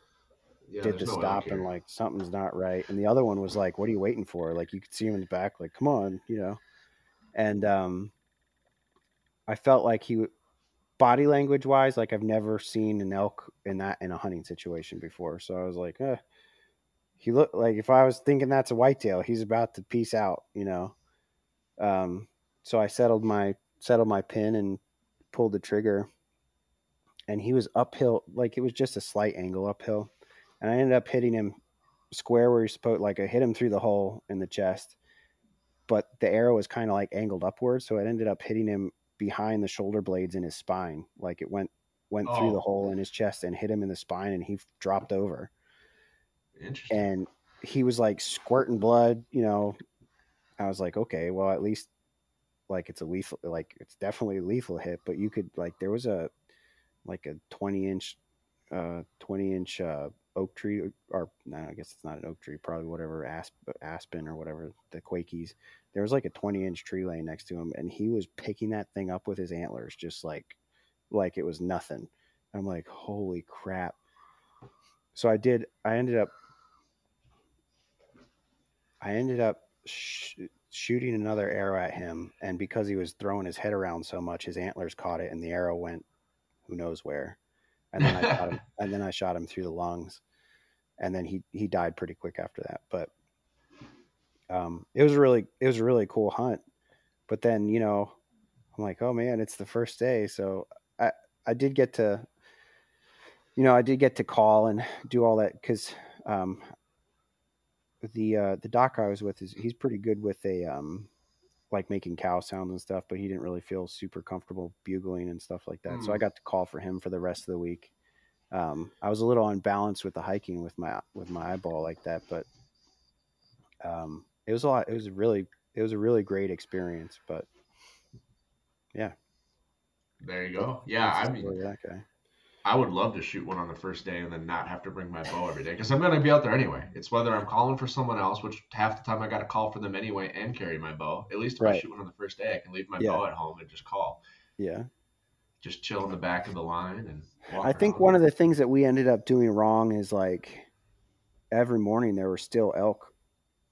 Yeah, did the no stop and like, something's not right. And the other one was like, what are you waiting for? Like, you could see him in the back, like, come on, you know. And um, I felt like he, w- body language wise, like I've never seen an elk in that in a hunting situation before. So I was like, eh. He looked like if I was thinking that's a whitetail, he's about to peace out, you know. Um, so I settled my settled my pin and pulled the trigger. And he was uphill, like it was just a slight angle uphill. And I ended up hitting him square where he's supposed like I hit him through the hole in the chest. But the arrow was kind of like angled upwards, so it ended up hitting him behind the shoulder blades in his spine. Like it went went through Oh. the hole in his chest and hit him in the spine and he dropped over Interesting. and he was like squirting blood you know. I was like okay well at least like it's a lethal like it's definitely a lethal hit but you could like there was a like a 20 inch uh 20 inch uh oak tree or no i guess it's not an oak tree probably whatever asp, aspen or whatever the quakies. There was like a 20 inch tree laying next to him and he was picking that thing up with his antlers just like like it was nothing. I'm like holy crap. So i did i ended up I ended up sh- shooting another arrow at him, and because he was throwing his head around so much, his antlers caught it, and the arrow went who knows where. And then I shot him, and then I shot him through the lungs, and then he he died pretty quick after that. But um, it was a really it was a really cool hunt. But then you know, I'm like, oh man, it's the first day, so I I did get to, you know, I did get to call and do all that because um, the uh, the doc I was with is he's pretty good with a um like making cow sounds and stuff, but he didn't really feel super comfortable bugling and stuff like that. So I Mm. got to call for him for the rest of the week. Um, I was a little unbalanced with the hiking with my with my eyeball like that, but um, it was a lot. It was a really it was a really great experience. But yeah, There you go. Yeah, I mean, that guy. I would love to shoot one on the first day and then not have to bring my bow every day because I'm going to be out there anyway. It's whether I'm calling for someone else, which half the time I got to call for them anyway and carry my bow. At least if I shoot one on the first day, I can leave my Yeah. bow at home and just call. Yeah. Just chill in the back of the line and I think around. one of the things that we ended up doing wrong is like every morning there were still elk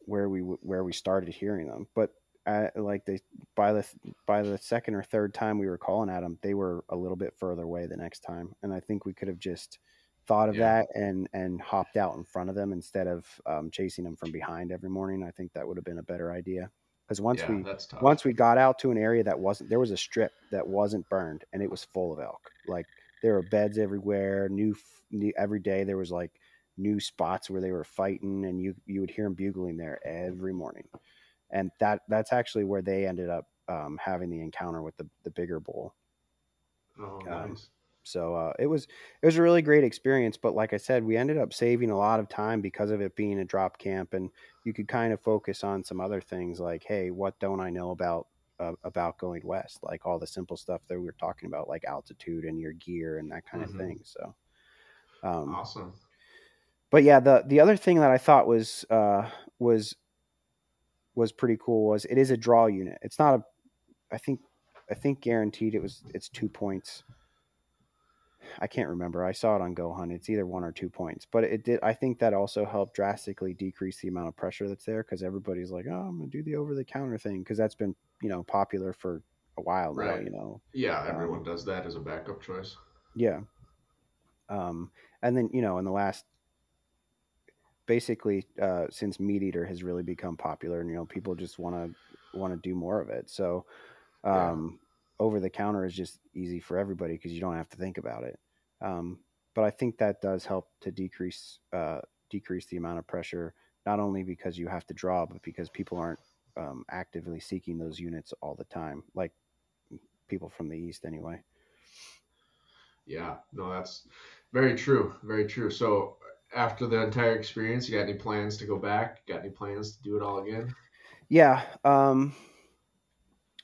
where we where we started hearing them, but uh, like they by the by the second or third time we were calling at them, they were a little bit further away the next time, and I think we could have just thought of Yeah. that and and hopped out in front of them instead of um, chasing them from behind every morning. I think that would have been a better idea. Because once yeah, we once we got out to an area that wasn't there was a strip that wasn't burned and it was full of elk. Like there were beds everywhere new, new every day there was like new spots where they were fighting and you you would hear them bugling there every morning and that that's actually where they ended up um, having the encounter with the, the bigger bull oh, um, nice. so uh, it was it was a really great experience. But like I said, we ended up saving a lot of time because of it being a drop camp, and you could kind of focus on some other things like, hey, what don't I know about uh, about going west? Like all the simple stuff that we were talking about, like altitude and your gear and that kind Mhm. of thing. So. Um, Awesome. but yeah, the the other thing that I thought was uh, was was pretty cool was it is a draw unit. It's not a, I think I think guaranteed it was it's two points. I can't remember. I saw it on Go Hunt. It's either one or two points, but it did. I think that also helped drastically decrease the amount of pressure that's there because everybody's like, "Oh, I'm gonna do the over the counter thing," because that's been you know popular for a while now. You know, Yeah, everyone Um, does that as a backup choice. yeah. Um, and then you know, in the last, basically, uh, since Meat Eater has really become popular, and you know, people just want to want to do more of it. So, Yeah. um, over the counter is just easy for everybody because you don't have to think about it. Um, but I think that does help to decrease uh, decrease the amount of pressure, not only because you have to draw, but because people aren't um, actively seeking those units all the time, like people from the east anyway. Yeah, no, that's very true. Very true. So after the entire experience, you got any plans to go back? Got any plans to do it all again? Yeah. Um,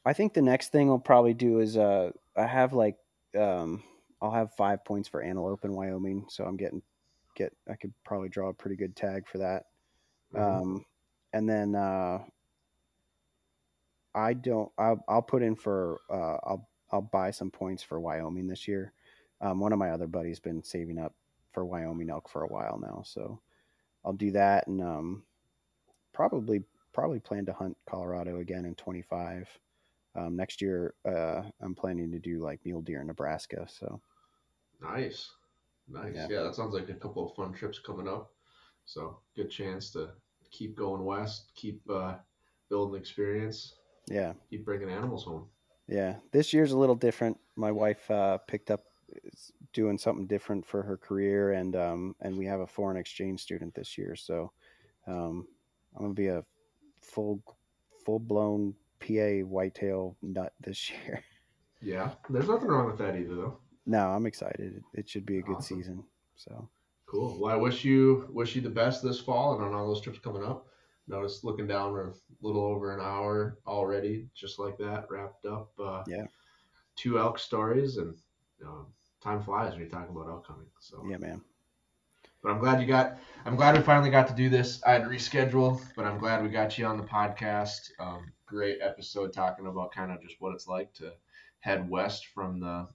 I think the next thing I'll probably do is uh, I have like um, I'll have five points for antelope in Wyoming, so I'm getting get I could probably draw a pretty good tag for that. Mhm. Um, and then uh, I don't. I'll, I'll put in for. Uh, I'll I'll buy some points for Wyoming this year. Um, one of my other buddies been saving up for Wyoming elk for a while now, so I'll do that and um, probably probably plan to hunt Colorado again in 25. Um, next year, uh, I'm planning to do like mule deer in Nebraska. So Nice, nice. Yeah. Yeah. that sounds like a couple of fun trips coming up. So good chance to keep going west, keep uh, building experience, yeah, keep bringing animals home. yeah. This year's a little different. My wife uh, picked up is doing something different for her career, and um, and we have a foreign exchange student this year. So um, I'm gonna be a full full blown PA whitetail nut this year. Yeah, there's nothing wrong with that either, though. no, I'm excited. It should be a good Awesome. season. So Cool. Well, I wish you wish you the best this fall and on all those trips coming up. Notice looking down, we're a little over an hour already, just like that, wrapped up. Uh, Yeah. Two elk stories, and um, time flies when you're talking about hunting. So yeah, man. But I'm glad you got. I'm glad we finally got to do this. I had to reschedule, but I'm glad we got you on the podcast. Um, great episode talking about kind of just what it's like to head west from the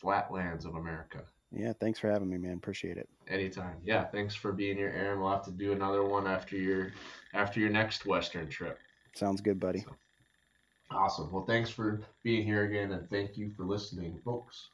flatlands of America. Yeah, thanks for having me, man. Appreciate it. Anytime. Yeah. Thanks for being here, Aaron. We'll have to do another one after your after your next western trip. Sounds good, buddy. Awesome. Well, thanks for being here again, and thank you for listening, folks.